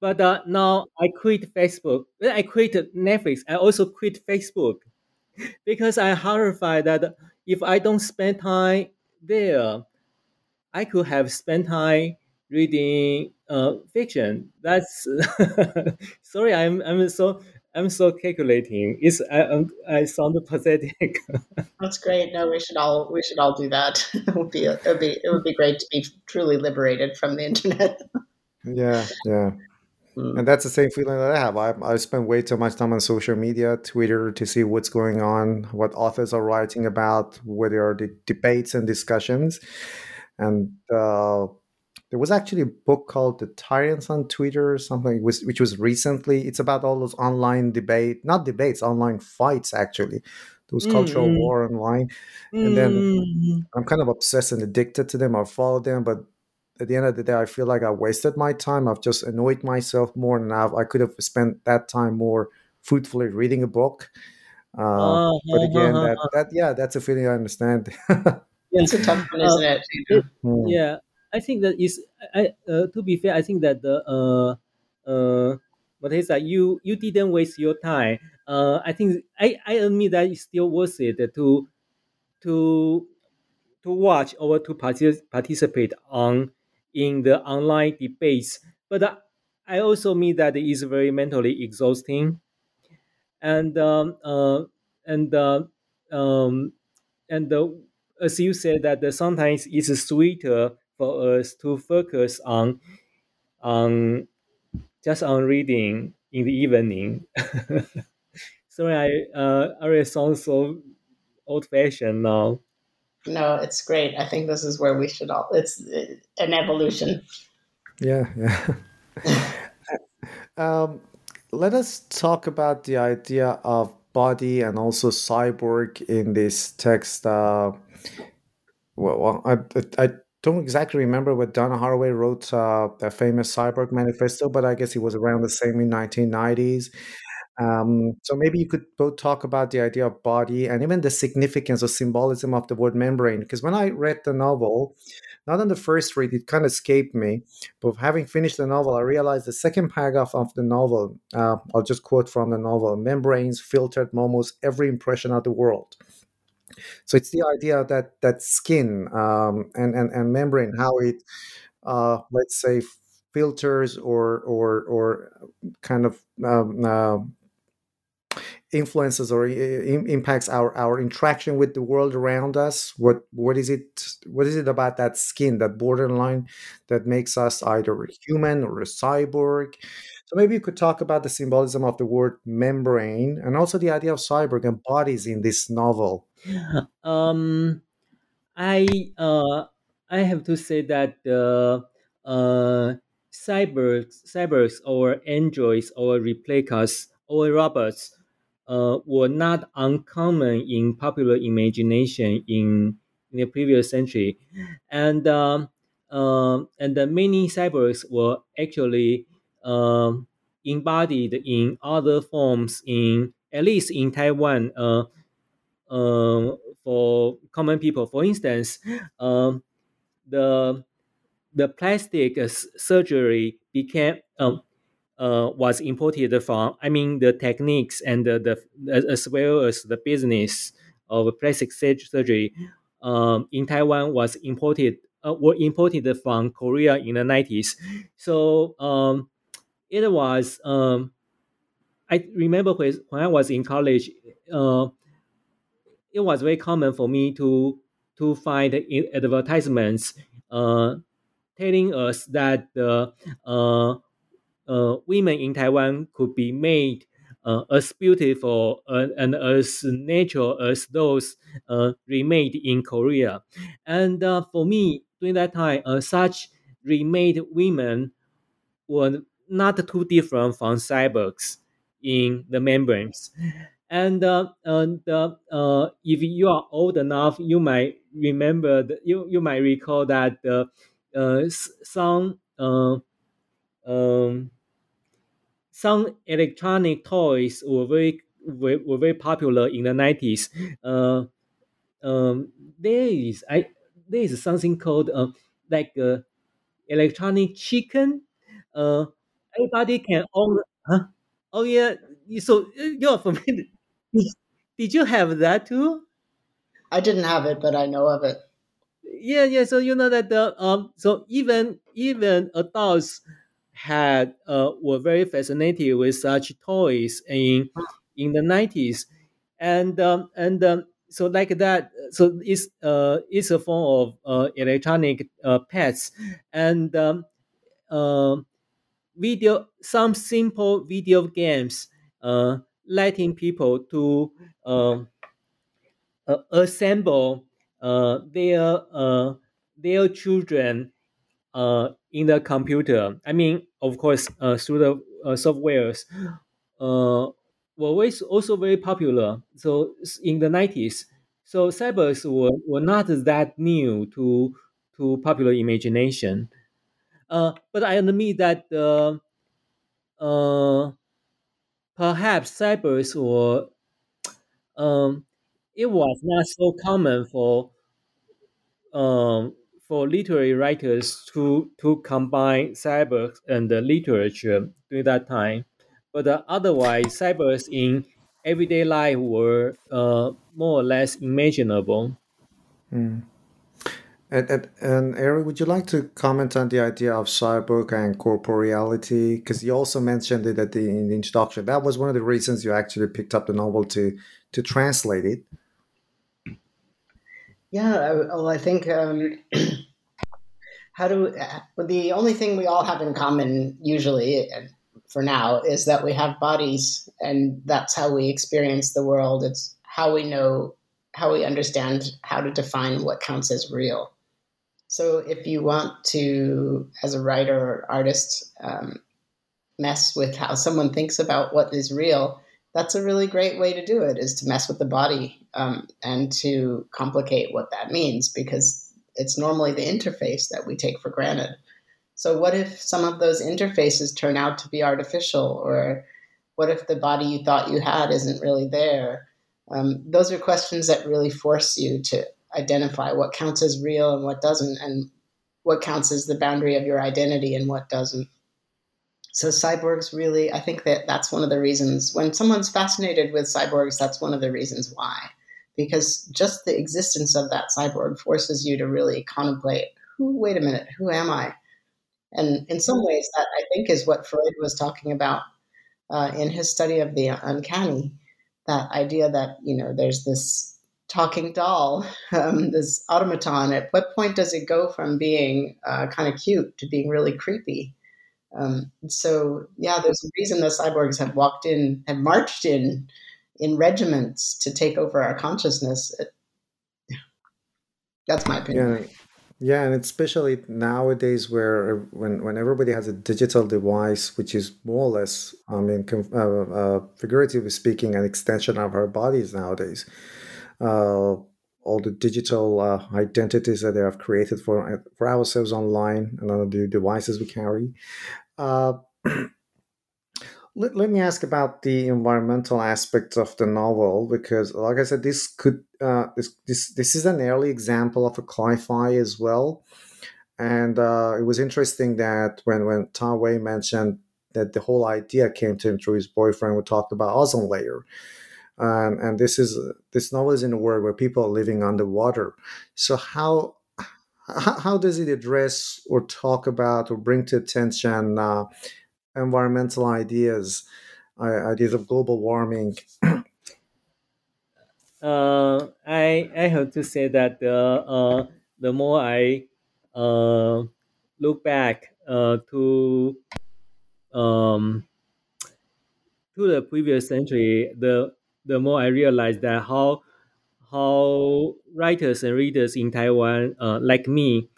But uh, now I quit Facebook. When I quit Netflix, I also quit Facebook because I'm horrified that if I don't spend time there, I could have spent time reading uh, fiction. That's sorry, I'm I'm so I'm so calculating. It's I I sound pathetic. That's great. No, we should all we should all do that. it would be it would be it would be great to be truly liberated from the internet. yeah, yeah. Mm. And that's the same feeling that I have. I, I spend way too much time on social media, Twitter, to see what's going on, what authors are writing about, what are the debates and discussions. And uh, there was actually a book called The Tyrants on Twitter or something, which was recently. It's about all those online debate, not debates, online fights actually, those mm-hmm. cultural war online. Mm-hmm. And then mm-hmm. I'm kind of obsessed and addicted to them. I follow them, but at the end of the day, I feel like I wasted my time. I've just annoyed myself more, and I've, I could have spent that time more fruitfully reading a book. Uh, uh, but again, uh, that, that yeah, that's a feeling I understand. it's a tough one, isn't it? it mm. Yeah, I think that is I uh, to be fair, I think that the uh uh what is that you you didn't waste your time. Uh, I think I, I admit that it's still worth it to to to watch or to partic- participate on in the online debates. But uh, I also mean that it is very mentally exhausting, and um, uh, and uh, um, and as you said that sometimes it's sweeter for us to focus on on just on reading in the evening. Sorry, I uh, already sound so old fashioned now. No, it's great. I think this is where we should all. It's an evolution. Yeah, yeah. um, let us talk about the idea of body and also cyborg in this text. Uh, well, I, I don't exactly remember what Donna Haraway wrote uh, a famous cyborg manifesto, but I guess it was around the same in 1990s. Um, so maybe you could both talk about the idea of body and even the significance or symbolism of the word membrane. Because when I read the novel, not on the first read, it kind of escaped me. But having finished the novel, I realized the second paragraph of the novel, uh, I'll just quote from the novel membranes filtered almost every impression of the world. So it's the idea that that skin um, and, and and membrane, how it, uh, let's say, filters or or or kind of um, uh, influences or impacts our our interaction with the world around us. What what is it what is it about that skin that borderline that makes us either a human or a cyborg? So maybe you could talk about the symbolism of the word membrane and also the idea of cyborg and bodies in this novel um i uh i have to say that the uh cyborgs cyborgs or androids or replicas or robots uh, were not uncommon in popular imagination in, in the previous century, and um, uh, and the many cyborgs were actually um, embodied in other forms in at least in Taiwan. Uh, uh, for common people, for instance, um, the the plastic surgery became um, uh, was imported from. I mean, the techniques and the, the as well as the business of plastic surgery um, in Taiwan was imported uh, were imported from Korea in the nineties. So um, it was. Um, I remember when, when I was in college, uh, it was very common for me to to find advertisements uh, telling us that the uh, uh, women in Taiwan could be made uh, as beautiful and as natural as those uh, remade in Korea. And uh, for me, during that time, such remade women were not too different from cyborgs in the membranes. And, and if you are old enough, you might remember, that you, you might recall that some um, some electronic toys were very were, were very popular in the nineties. Uh, um, there is I there is something called uh, like uh, electronic chicken. Uh, everybody can own. Huh? Oh yeah, so uh, you're familiar. Did you have that too? I didn't have it, but I know of it. Yeah, yeah. So you know that the um, so even even adults had uh, were very fascinated with such toys in in the nineties, and um, and um, so like that. So it's uh, it's a form of uh, electronic uh, pets, and um, uh, video some simple video games, uh, letting people to uh, uh, assemble their their children uh, in the computer. I mean, of course, uh, through the uh, softwares, were also very popular. So in the nineties, so cyborgs were, were not that new to to popular imagination. Uh, but I admit that uh, uh, perhaps cyborgs were um, it was not so common for um, for literary writers to to combine cyber and the literature during that time. But uh, otherwise, cyborgs in everyday life were uh, more or less imaginable. Mm. And, and, and Ari, would you like to comment on the idea of cyborg and corporeality? Because you also mentioned it at the, in the introduction. That was one of the reasons you actually picked up the novel to to translate it. Yeah, well, I think um, how do the only thing we all have in common usually for now is that we have bodies and that's how we experience the world. It's how we know, how we understand how to define what counts as real. So if you want to, as a writer or artist, um, mess with how someone thinks about what is real, that's a really great way to do it is to mess with the body um, and to complicate what that means because it's normally the interface that we take for granted. So what if some of those interfaces turn out to be artificial or what if the body you thought you had isn't really there? Um, those are questions that really force you to identify what counts as real and what doesn't and what counts as the boundary of your identity and what doesn't so cyborgs really, I think that that's one of the reasons when someone's fascinated with cyborgs, that's one of the reasons why. Because just the existence of that cyborg forces you to really contemplate who, wait a minute, who am I? And in some ways, that I think is what Freud was talking about uh, in his study of the uncanny. that idea that you know there's this talking doll, um, this automaton. At what point does it go from being uh, kind of cute to being really creepy? Um, so yeah, there's a reason the cyborgs have walked in, have marched in, in regiments to take over our consciousness. It, that's my opinion. Yeah. Yeah, and especially nowadays, where when when everybody has a digital device, which is more or less, I mean, uh, uh, figuratively speaking, an extension of our bodies nowadays. Uh, all the digital uh, identities that they have created for for ourselves online and on the devices we carry. Uh, let, let me ask about the environmental aspects of the novel because, like I said, this could uh, this this this is an early example of a cli-fi as well, and uh, it was interesting that when when Ta Wei mentioned that the whole idea came to him through his boyfriend who talked about ozone layer. Um, and this is this novel is in a world where people are living underwater. So how how, does it address or talk about or bring to attention uh, environmental ideas, uh, ideas of global warming? uh, I I have to say that the uh, the more I uh, look back uh, to um, to the previous century, the the more I realized that how how writers and readers in Taiwan, uh, like me,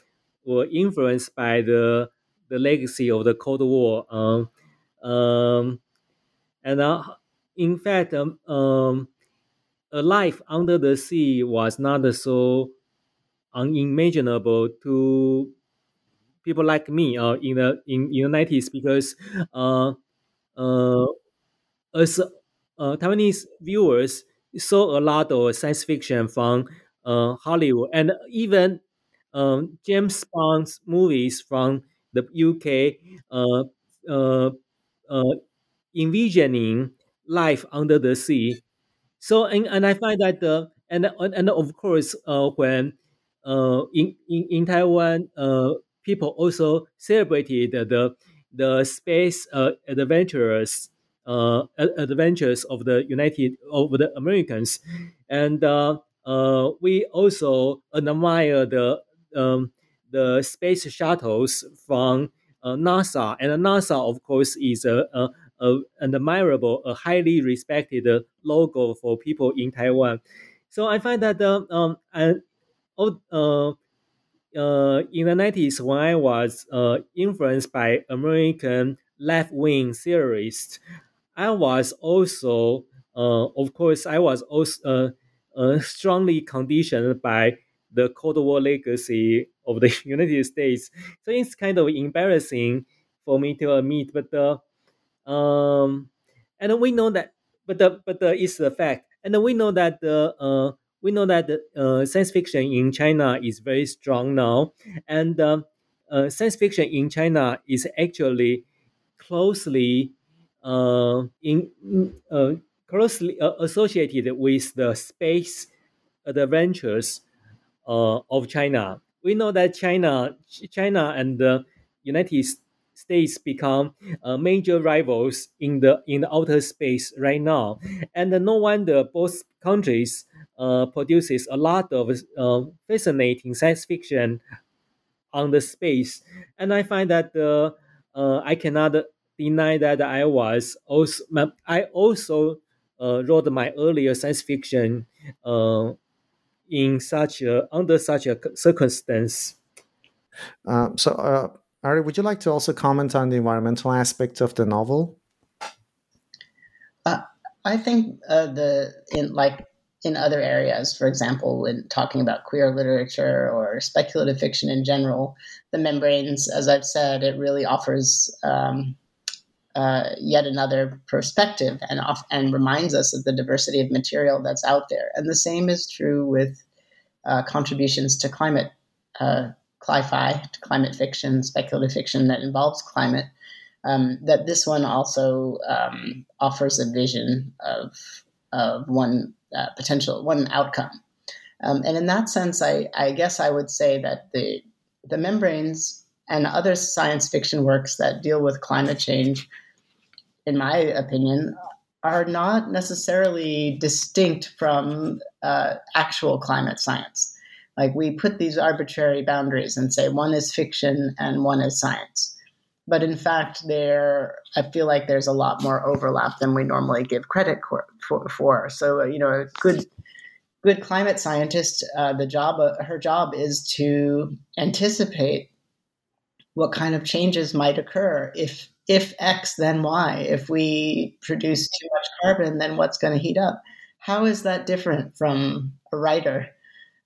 were influenced by the the legacy of the Cold War. Um, um, and uh, in fact, um, um, a life under the sea was not so unimaginable to people like me uh, in the in, in the 90s because uh, uh, as uh, Taiwanese viewers saw a lot of science fiction from uh, Hollywood and even um, James Bond's movies from the UK, uh, uh, uh, envisioning life under the sea. So, and, and I find that, uh, and and of course, uh, when uh, in, in in Taiwan, uh, people also celebrated the the space adventurers uh, adventures of the United of the Americans, and uh, uh, we also admire the um, the space shuttles from uh, NASA, and NASA, of course, is a, a, a, an admirable, a highly respected logo for people in Taiwan. So I find that uh, um, and, uh, uh, in the 90s, when I was uh, influenced by American left wing theorists, I was also, uh, of course, I was also uh, uh, strongly conditioned by the Cold War legacy of the United States. So it's kind of embarrassing for me to admit, but the um, and we know that, but the but the it's the fact, and we know that the uh, we know that the uh, science fiction in China is very strong now, and uh, uh, science fiction in China is actually closely in uh, closely uh, associated with the space adventures uh, of China. We know that China, China and the United States become uh, major rivals in the in the outer space right now, and no wonder both countries uh, produces a lot of uh, fascinating science fiction on the space, and I find that uh, uh, I cannot deny that I was also I also uh, wrote my earlier science fiction uh, in such a, under such a circumstance. Um, so, uh, Ari, would you like to also comment on the environmental aspect of the novel? Uh, I think uh, the in like in other areas, for example, when talking about queer literature or speculative fiction in general, the membranes, as I've said, it really offers um, uh, yet another perspective and off, and reminds us of the diversity of material that's out there. And the same is true with uh, contributions to climate, uh, cli-fi, to climate fiction, speculative fiction that involves climate. Um, that this one also um, offers a vision of of one uh, potential one outcome. Um, and in that sense, I, I guess I would say that the the membranes and other science fiction works that deal with climate change in my opinion, are not necessarily distinct from uh, actual climate science. Like we put these arbitrary boundaries and say one is fiction and one is science. But in fact, there, I feel like there's a lot more overlap than we normally give credit for. for. So, you know, a good, good climate scientist, uh, the job, uh, her job is to anticipate what kind of changes might occur if if X, then Y. If we produce too much carbon, then what's going to heat up? How is that different from a writer?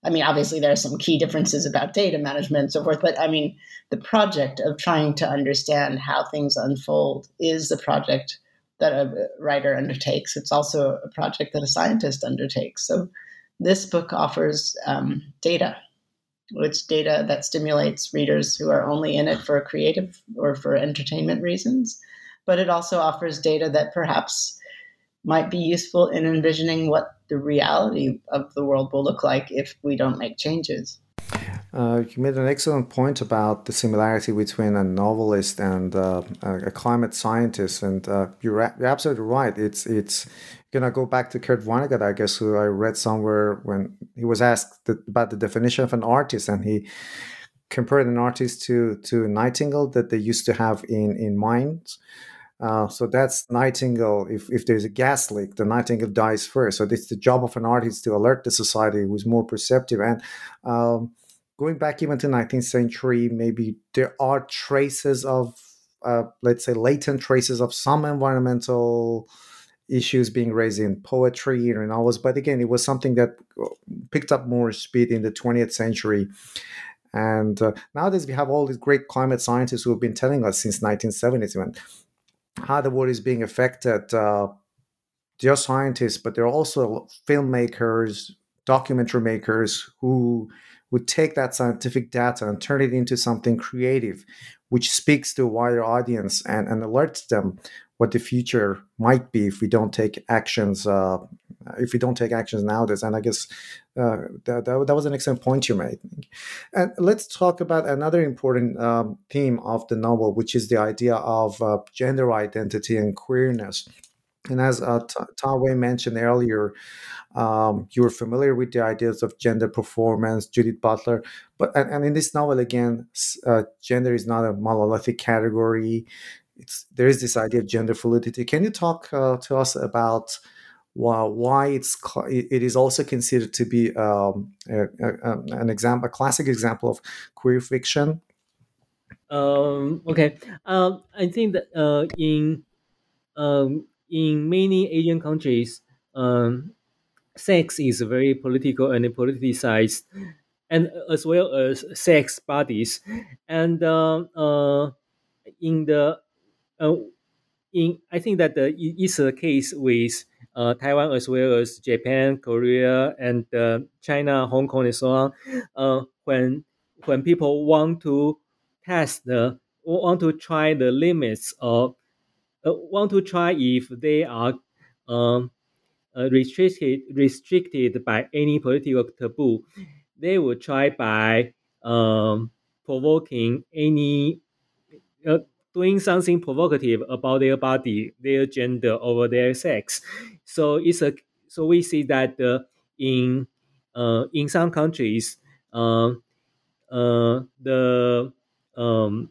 I mean, obviously, there are some key differences about data management and so forth, but I mean, the project of trying to understand how things unfold is a project that a writer undertakes. It's also a project that a scientist undertakes. So, this book offers um, data it's data that stimulates readers who are only in it for creative or for entertainment reasons. But it also offers data that perhaps might be useful in envisioning what the reality of the world will look like if we don't make changes. Uh, you made an excellent point about the similarity between a novelist and uh, a climate scientist, and uh, you're, you're absolutely right. It's it's gonna go back to Kurt Vonnegut, I guess, who I read somewhere when he was asked the, about the definition of an artist, and he compared an artist to to Nightingale that they used to have in in mines. Uh, so that's Nightingale. If, if there's a gas leak, the Nightingale dies first. So it's the job of an artist to alert the society who's more perceptive. And um, going back even to 19th century, maybe there are traces of, uh, let's say, latent traces of some environmental issues being raised in poetry and novels. But again, it was something that uh, picked up more speed in the 20th century. And uh, nowadays, we have all these great climate scientists who have been telling us since 1970s even how the world is being affected. Uh, they're scientists, but they're also filmmakers, documentary makers who would take that scientific data and turn it into something creative, which speaks to a wider audience and, and alerts them what the future might be if we don't take actions uh, if we don't take actions nowadays. And i guess uh, that, that, that, was an excellent point you made. And let's talk about another important um, theme of the novel which is the idea of uh, gender identity and queerness and as uh, Wei mentioned earlier, um, you were familiar with the ideas of gender performance, Judith Butler. But and, and in this novel, again, uh, gender is not a monolithic category it's there is this idea of gender fluidity. Can you talk uh, to us about why, why it's it is also considered to be um, a, a, an example, a classic example of queer fiction? Um, okay, um, I think that uh, in um, in many Asian countries, um, sex is very political and politicized, and as well as sex bodies, and uh, uh, in the uh, in I think that the is the case with uh, Taiwan as well as Japan, Korea, and uh, China, Hong Kong, and so on. When when people want to test the want to try the limits of uh, want to try if they are um, uh, restricted restricted by any political taboo, they will try by um, provoking any uh, doing something provocative about their body, their gender, or their sex. So it's a so we see that uh, in uh, in some countries, uh, uh, the um,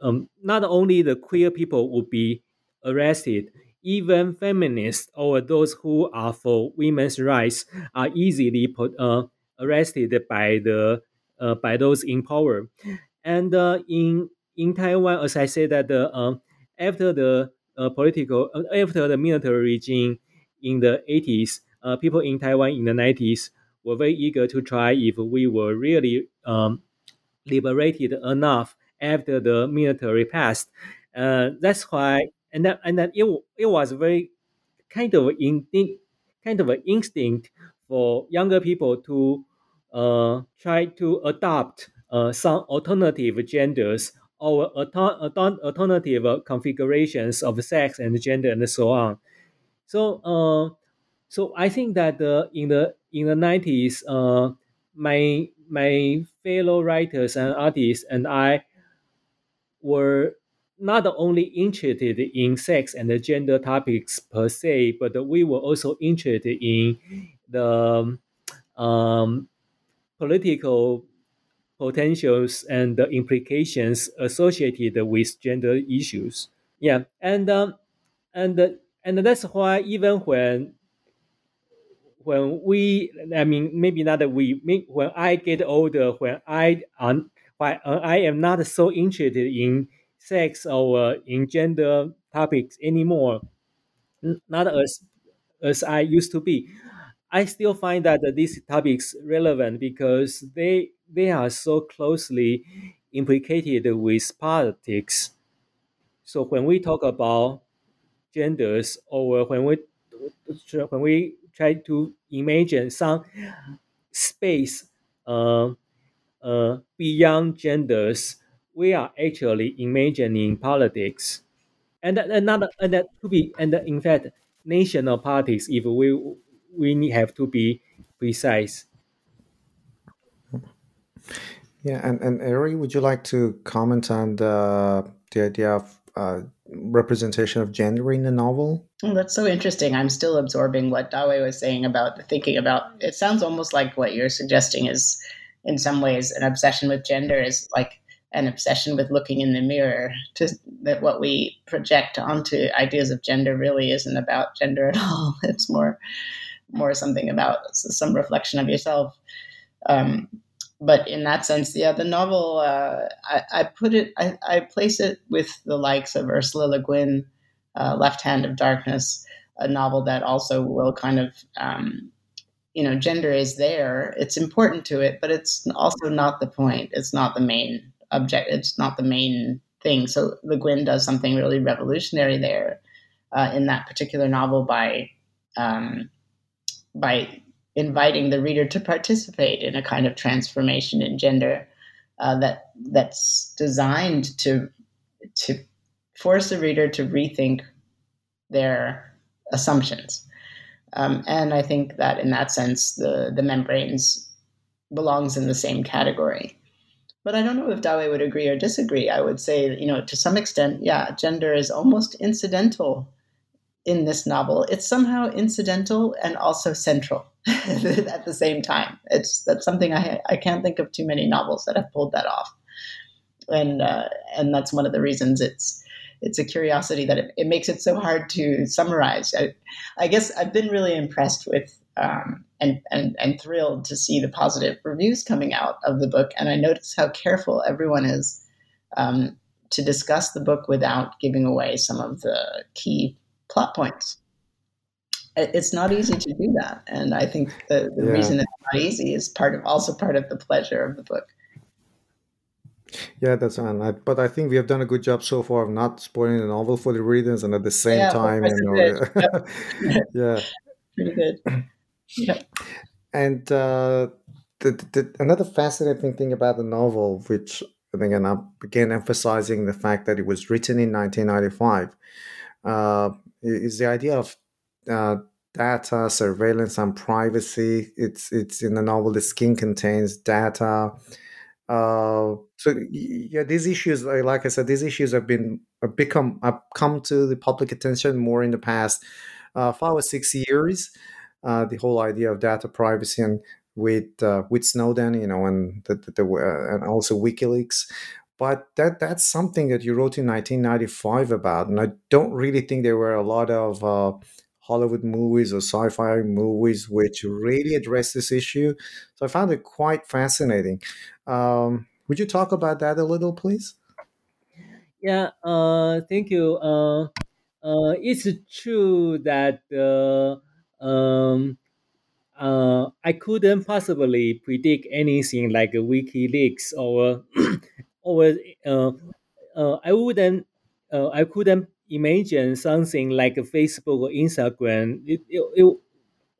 um, not only the queer people would be arrested, even feminists or those who are for women's rights are easily put, uh, arrested by the uh, by those in power. And uh, in in Taiwan, as I said, that um, after the uh, political uh, after the military regime in the 80s, uh, people in Taiwan in the 90s were very eager to try if we were really um, liberated enough after the military passed. Uh, that's why, and that, and that it, it was very kind of in, kind of an instinct for younger people to uh, try to adopt uh, some alternative genders or alternative configurations of sex and gender and so on. So, uh, so I think that uh, in the in the nineties, uh, my my fellow writers and artists and I were not only interested in sex and gender topics per se, but we were also interested in the um, political potentials and the implications associated with gender issues. Yeah, and um, and and that's why even when when we, I mean, maybe not that we, when I get older, when I um, when I am not so interested in sex or in gender topics anymore, not as as I used to be. I still find that these topics relevant because they they are so closely implicated with politics. So when we talk about genders or when we when we try to imagine some space uh, uh, beyond genders, we are actually imagining politics, and another and that to be and in fact national politics. If we we have to be precise. Yeah, and and Ari, would you like to comment on the the idea of uh, representation of gender in the novel? Oh, that's so interesting. I'm still absorbing what Dawei was saying about thinking about. It sounds almost like what you're suggesting is, in some ways, an obsession with gender is like an obsession with looking in the mirror. To that, what we project onto ideas of gender really isn't about gender at all. It's more, more something about some reflection of yourself. Um, but in that sense, yeah, the novel, uh, I, I, put it, I, I, place it with the likes of Ursula Le Guin, uh, Left Hand of Darkness, a novel that also will kind of, um, you know, gender is there. It's important to it, but it's also not the point. It's not the main object. It's not the main thing. So Le Guin does something really revolutionary there uh, in that particular novel by um, by inviting the reader to participate in a kind of transformation in gender uh, that that's designed to to force the reader to rethink their assumptions. Um, and I think that in that sense, the the membranes belongs in the same category. But I don't know if Dawei would agree or disagree. I would say, you know, to some extent, yeah, gender is almost incidental in this novel. It's somehow incidental and also central at the same time. It's that's something I I can't think of too many novels that have pulled that off, and uh, and that's one of the reasons it's it's a curiosity that it, it makes it so hard to summarize. I, I guess I've been really impressed with um, and, and and thrilled to see the positive reviews coming out of the book, and I notice how careful everyone is. Um, to discuss the book without giving away some of the key plot points. It's not easy to do that. And i think the, the yeah. reason it's not easy is part of also part of the pleasure of the book. Yeah that's I, but i think we have done a good job so far of not spoiling the novel for the readers and at the same yeah, time you know, yeah. Pretty good yeah and uh, the, the, another fascinating thing about the novel which and i began emphasizing the fact that it was written in 1995 uh, is the idea of uh, data surveillance and privacy. It's it's in the novel. The skin contains data. Uh, so yeah, these issues, like I said, these issues have been have become have come to the public attention more in the past uh, five or six years. Uh, the whole idea of data privacy and with uh, with Snowden, you know, and the, the, the uh, and also WikiLeaks. But that that's something that you wrote in 1995 about, and I don't really think there were a lot of uh, Hollywood movies or sci-fi movies which really address this issue. So I found it quite fascinating. Um, would you talk about that a little, please? Yeah, uh, thank you. Uh, uh, it's true that um, uh, I couldn't possibly predict anything like WikiLeaks or or uh, uh, I wouldn't I couldn't imagine something like Facebook or Instagram, it, it, it,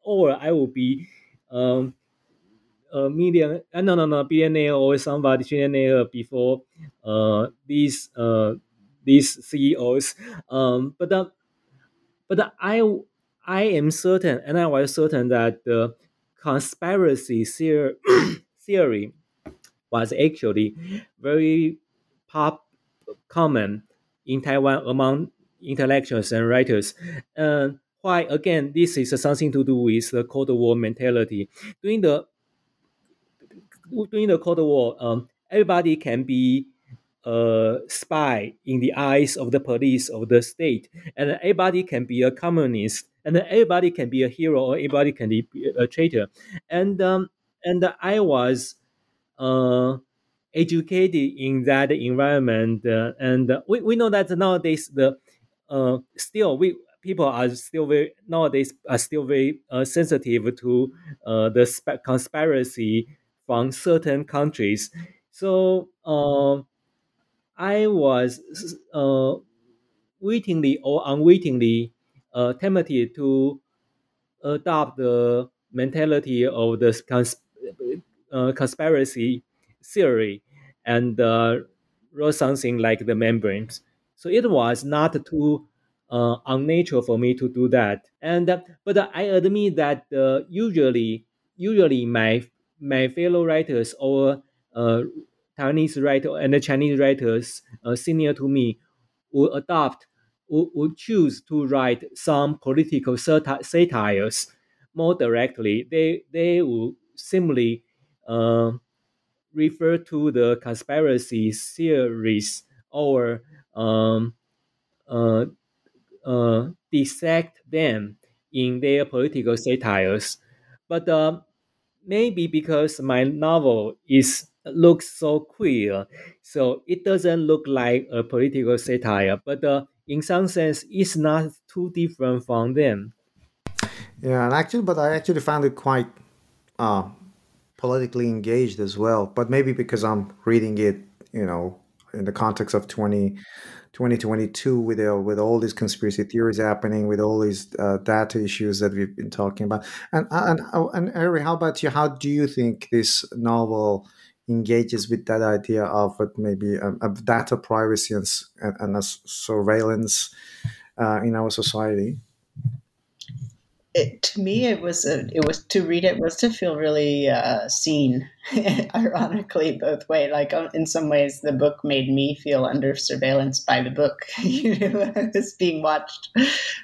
or I will be um, a million, uh, no, no, no, billionaire or somebody trillionaire before uh, these uh, these CEOs. Um, but uh, but I I am certain, and I was certain that the conspiracy theory was actually very pop common in Taiwan among intellectuals and writers. And why again? This is something to do with the Cold War mentality. During the during the Cold War, um, everybody can be a spy in the eyes of the police of the state, and everybody can be a communist, and everybody can be a hero, or everybody can be a traitor. And um, and I was uh, educated in that environment, uh, and we, we know that nowadays the uh, still we people are still very nowadays are still very uh, sensitive to uh, the sp- conspiracy from certain countries. So I was uh, wittingly or unwittingly uh, tempted to adopt the mentality of the cons- uh, conspiracy theory and uh, wrote something like the membranes. So it was not too uh, unnatural for me to do that. And uh, but I admit that usually, usually my my fellow writers or Taiwanese writer and the Chinese writers uh, senior to me would adopt would, would choose to write some political sati- satires more directly. They they would simply uh, refer to the conspiracy theories or um, uh, uh, dissect them in their political satires. But uh, maybe because my novel is looks so queer, so it doesn't look like a political satire. But uh, in some sense, it's not too different from them. Yeah, and actually, but I actually found it quite uh, politically engaged as well. But maybe because I'm reading it, you know, in the context of 20, 2022 with uh, with all these conspiracy theories happening, with all these uh, data issues that we've been talking about. And and and Ari, how about you? How do you think this novel engages with that idea of maybe um, of data privacy and and, and surveillance uh, in our society? it, to me it was a, it was to read it was to feel really uh, seen ironically both way like um, in some ways the book made me feel under surveillance by the book you know i was being watched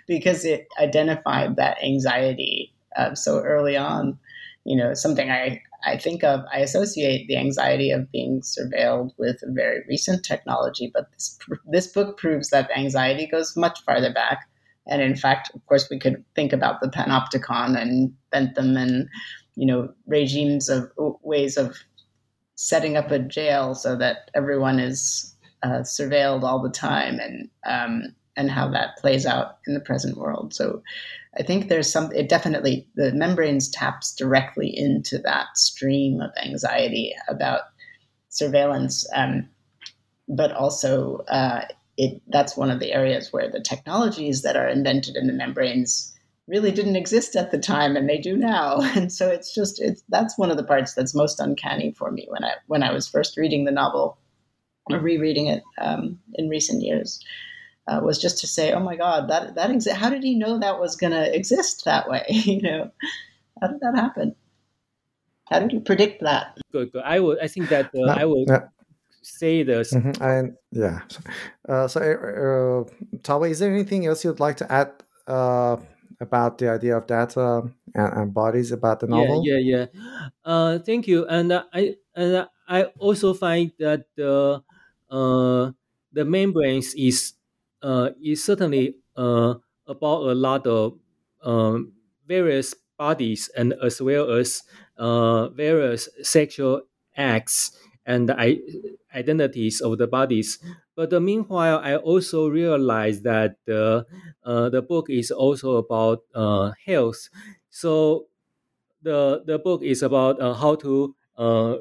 because it identified that anxiety uh, so early on you know something i i think of i associate the anxiety of being surveilled with very recent technology but this this book proves that anxiety goes much farther back and in fact, of course, we could think about the panopticon and Bentham and, you know, regimes of ways of setting up a jail so that everyone is uh, surveilled all the time and, um, and how that plays out in the present world. So I think there's some, it definitely, the membranes taps directly into that stream of anxiety about surveillance. Um, but also uh, it that's one of the areas where the technologies that are invented in the membranes really didn't exist at the time and they do now and so it's just it's that's one of the parts that's most uncanny for me when i when i was first reading the novel or rereading it um, in recent years uh, was just to say oh my god that that exi- how did he know that was going to exist that way you know how did that happen how did you predict that good, good. i would i think that uh, i will say this. Mm-hmm. And yeah, uh, so uh, Tawe, is there anything else you'd like to add uh, about the idea of data and, and bodies about the novel? Yeah, yeah, yeah. Uh, thank you. And uh, I and I also find that the uh, the membranes is uh, is certainly uh, about a lot of um, various bodies and as well as uh, various sexual acts and I, identities of the bodies. But uh, meanwhile, I also realized that uh, uh, the book is also about uh, health. So the the book is about uh, how to uh,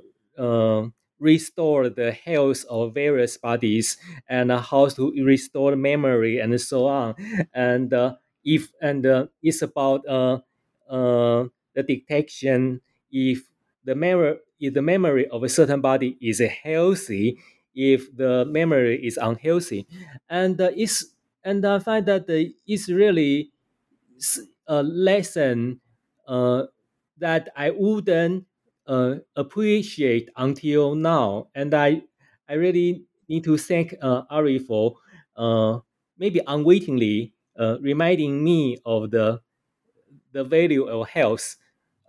restore the health of various bodies and how to restore memory and so on. And if and it's about uh, the detection if the memory if the memory of a certain body is healthy, if the memory is unhealthy, and uh, it's and I find that uh, it's really a lesson uh, that I wouldn't uh, appreciate until now, and I I really need to thank uh, Ari for uh, maybe unwittingly uh, reminding me of the the value of health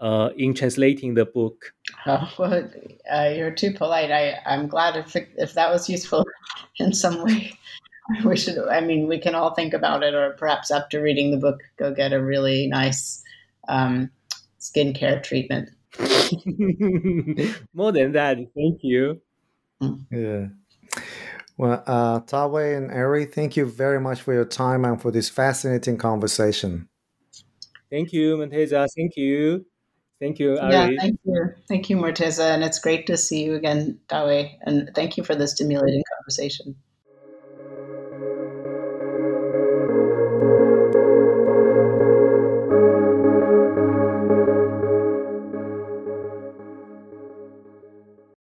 uh, in translating the book. Oh, well, uh, you're too polite. I, I'm glad if, if that was useful in some way. We should, I mean, we can all think about it, or perhaps after reading the book, go get a really nice um, skincare treatment. More than that, thank you. Yeah. Well, uh, Tawei and Ari, thank you very much for your time and for this fascinating conversation. Thank you, Morteza. Thank you. Thank you, Ari. Yeah, thank you. Thank you, Morteza. And it's great to see you again, Dawei. And thank you for the stimulating conversation.